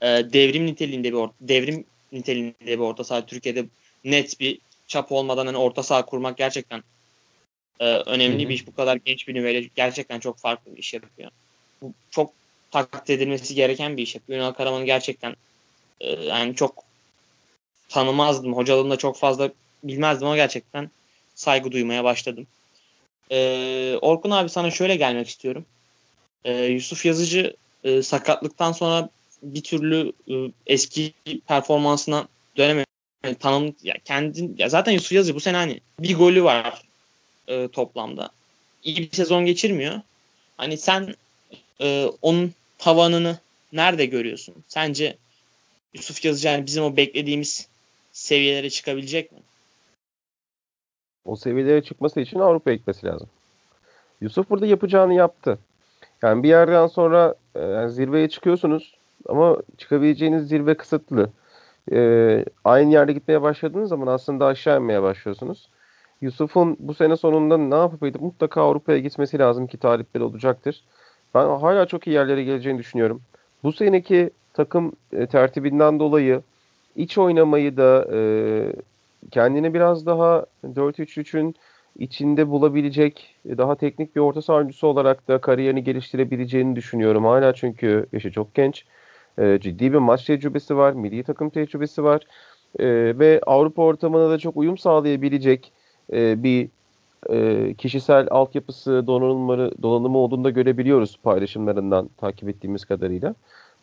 e, devrim niteliğinde bir orta, devrim niteliğinde bir orta saha. Türkiye'de net bir çap olmadan hani orta saha kurmak gerçekten e, önemli Hı-hı. bir iş. Bu kadar genç bir nüveli gerçekten çok farklı bir iş yapıyor. Bu çok takdir edilmesi gereken bir iş yapıyor. Ünal Karaman'ı gerçekten e, yani çok tanımazdım. Hocalığında çok fazla bilmezdim ama gerçekten saygı duymaya başladım. Ee, Orkun abi sana şöyle gelmek istiyorum. Ee, Yusuf Yazıcı e, sakatlıktan sonra bir türlü e, eski performansına dönemedi. Yani tanım ya kendin ya zaten Yusuf Yazıcı bu sene hani bir golü var e, toplamda. İyi bir sezon geçirmiyor. Hani sen e, onun tavanını nerede görüyorsun? Sence Yusuf Yazıcı yani bizim o beklediğimiz seviyelere çıkabilecek mi? O seviyelere çıkması için Avrupa gitmesi lazım. Yusuf burada yapacağını yaptı. Yani bir yerden sonra e, yani zirveye çıkıyorsunuz ama çıkabileceğiniz zirve kısıtlı. Ee, aynı yerde gitmeye başladığınız zaman aslında aşağı inmeye başlıyorsunuz. Yusuf'un bu sene sonunda ne yapıp edip mutlaka Avrupa'ya gitmesi lazım ki talipleri olacaktır. Ben hala çok iyi yerlere geleceğini düşünüyorum. Bu seneki takım e, tertibinden dolayı iç oynamayı da e, kendini biraz daha 4-3-3'ün içinde bulabilecek daha teknik bir orta sahancısı olarak da kariyerini geliştirebileceğini düşünüyorum. Hala çünkü yaşı çok genç. E, ciddi bir maç tecrübesi var, milli takım tecrübesi var. E, ve Avrupa ortamına da çok uyum sağlayabilecek e, bir e, kişisel altyapısı, donanımları, donanımı olduğunu da görebiliyoruz paylaşımlarından takip ettiğimiz kadarıyla.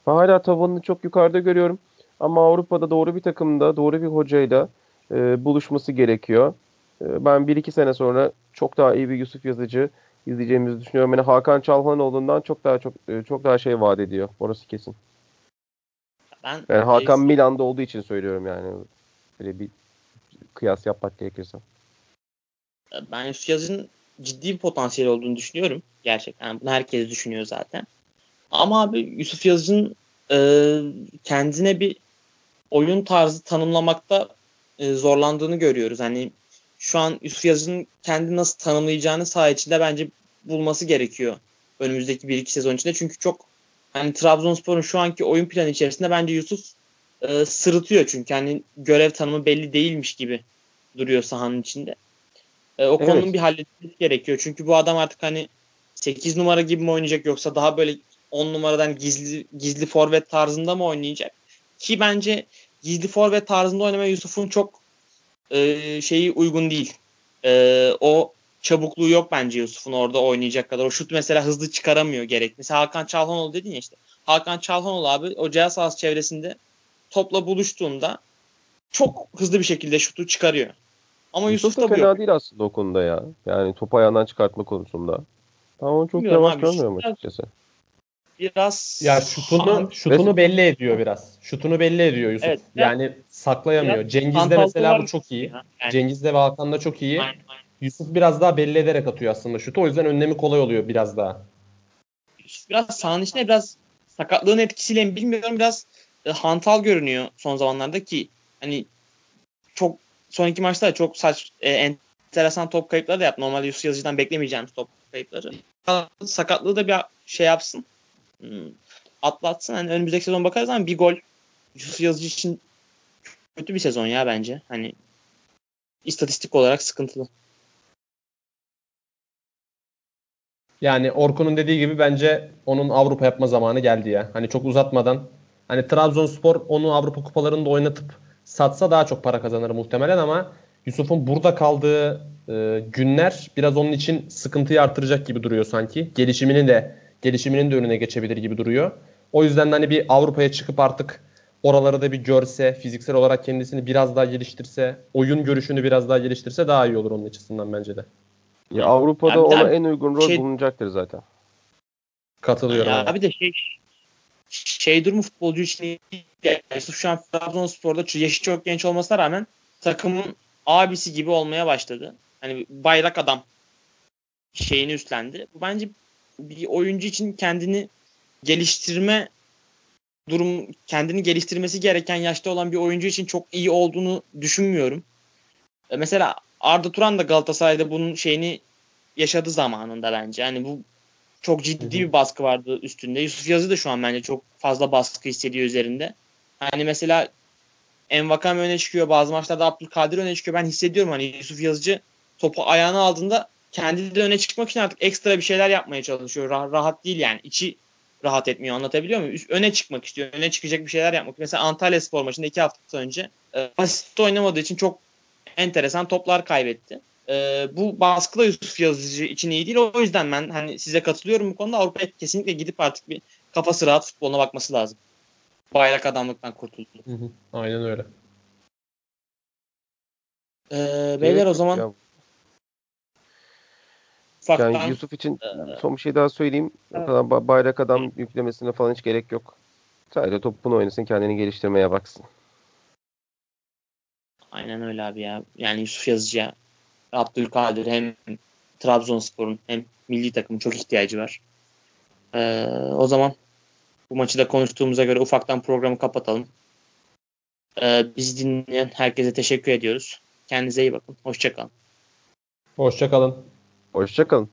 Ben hala tavanını çok yukarıda görüyorum. Ama Avrupa'da doğru bir takımda, doğru bir hocayla e, buluşması gerekiyor. E, ben bir iki sene sonra çok daha iyi bir Yusuf Yazıcı izleyeceğimizi düşünüyorum. Yani Hakan Çalhanoğlu'ndan çok daha çok e, çok daha şey vaat ediyor. Orası kesin. Ben yani Hakan Milan'da olduğu için söylüyorum yani. Böyle bir kıyas yapmak gerekirse. Ben Yusuf Yazıcı'nın ciddi bir potansiyel olduğunu düşünüyorum. Gerçekten. Bunu herkes düşünüyor zaten. Ama abi Yusuf Yazıcı'nın e, kendine bir oyun tarzı tanımlamakta e, zorlandığını görüyoruz. Hani şu an Yusuf Yazıcı'nın kendi nasıl tanımlayacağını saha içinde bence bulması gerekiyor önümüzdeki bir iki sezon içinde. Çünkü çok hani Trabzonspor'un şu anki oyun planı içerisinde bence Yusuf e, sırıtıyor çünkü hani görev tanımı belli değilmiş gibi duruyor sahanın içinde. E, o evet. konunun bir halledilmesi gerekiyor. Çünkü bu adam artık hani 8 numara gibi mi oynayacak yoksa daha böyle 10 numaradan gizli gizli forvet tarzında mı oynayacak? Ki bence gizli forvet tarzında oynamaya Yusuf'un çok e, şeyi uygun değil. E, o çabukluğu yok bence Yusuf'un orada oynayacak kadar. O şut mesela hızlı çıkaramıyor gerek. Mesela Hakan Çalhanoğlu dedin ya işte. Hakan Çalhanoğlu abi o cihaz sahası çevresinde topla buluştuğunda çok hızlı bir şekilde şutu çıkarıyor. Ama Yusuf, Yusuf da fena yok. değil aslında o konuda ya. Yani top ayağından çıkartma konusunda. Ben onu çok Bilmiyorum yavaş görmüyorum açıkçası biraz ya şutunu şutunu belli ediyor biraz. Şutunu belli ediyor Yusuf. Evet, yani saklayamıyor. Cengiz'de mesela bu çok iyi. Yani. Cengiz'de ve Hakan'da çok iyi. Aynen, aynen. Yusuf biraz daha belli ederek atıyor aslında şutu. O yüzden önlemi kolay oluyor biraz daha. Biraz sahanın içinde biraz sakatlığın etkisiyle mi bilmiyorum biraz e, hantal görünüyor son zamanlarda ki hani çok son iki maçta çok saç e, enteresan top kayıpları da yaptı. Normalde Yusuf Yazıcı'dan beklemeyeceğimiz top kayıpları. Sakatlığı da bir şey yapsın. Hmm. atlatsın. Hani önümüzdeki sezon bakarız ama bir gol Yusuf Yazıcı için kötü bir sezon ya bence. Hani istatistik olarak sıkıntılı. Yani Orkun'un dediği gibi bence onun Avrupa yapma zamanı geldi ya. Hani çok uzatmadan hani Trabzonspor onu Avrupa kupalarında oynatıp satsa daha çok para kazanır muhtemelen ama Yusuf'un burada kaldığı e, günler biraz onun için sıkıntıyı artıracak gibi duruyor sanki. Gelişimini de gelişiminin de önüne geçebilir gibi duruyor. O yüzden de hani bir Avrupa'ya çıkıp artık oraları da bir görse, fiziksel olarak kendisini biraz daha geliştirse, oyun görüşünü biraz daha geliştirse daha iyi olur onun açısından bence de. Ya Avrupa'da Ya bir ona de- en uygun rol şey- bulunacaktır zaten. Katılıyorum. Ya abi. bir de şey şey durumu futbolcu için. Yani Yusuf şu an Trabzonspor'da yaşı çok genç olmasına rağmen takımın abisi gibi olmaya başladı. Hani bayrak adam şeyini üstlendi. Bu bence bir oyuncu için kendini geliştirme durum kendini geliştirmesi gereken yaşta olan bir oyuncu için çok iyi olduğunu düşünmüyorum. E, Mesela Arda Turan da Galatasaray'da bunun şeyini yaşadı zamanında bence. Yani bu çok ciddi bir baskı vardı üstünde. Yusuf Yazı da şu an bence çok fazla baskı hissediyor üzerinde. Hani mesela Envakame öne çıkıyor. Bazı maçlarda Abdülkadir öne çıkıyor. Ben hissediyorum hani Yusuf Yazıcı topu ayağına aldığında kendi de öne çıkmak için artık ekstra bir şeyler yapmaya çalışıyor. Rah- rahat değil yani. İçi rahat etmiyor. Anlatabiliyor muyum? Üst- Öne çıkmak istiyor. Öne çıkacak bir şeyler yapmak. Mesela Antalya Spor maçında iki hafta önce e, basit oynamadığı için çok enteresan toplar kaybetti. E, bu baskı da Yusuf Yazıcı için iyi değil. O yüzden ben hani size katılıyorum bu konuda. Avrupa'ya kesinlikle gidip artık bir kafası rahat futboluna bakması lazım. Bayrak adamlıktan kurtuldu. Hı hı. Aynen öyle. E, beyler o zaman Ya, ufaktan yani Yusuf için Ee, son bir şey daha söyleyeyim. O Evet. bayrak adam yüklemesine falan hiç gerek yok. Sadece topunu oynasın, kendini geliştirmeye baksın. Aynen öyle abi ya. Yani Yusuf Yazıcı'ya Abdülkadir hem Trabzonspor'un hem milli takımın çok ihtiyacı var. Ee, o zaman bu maçı da konuştuğumuza göre ufaktan programı kapatalım. Ee, bizi dinleyen herkese teşekkür ediyoruz. Kendinize iyi bakın. Hoşçakalın. Hoşçakalın. Hoşçakalın.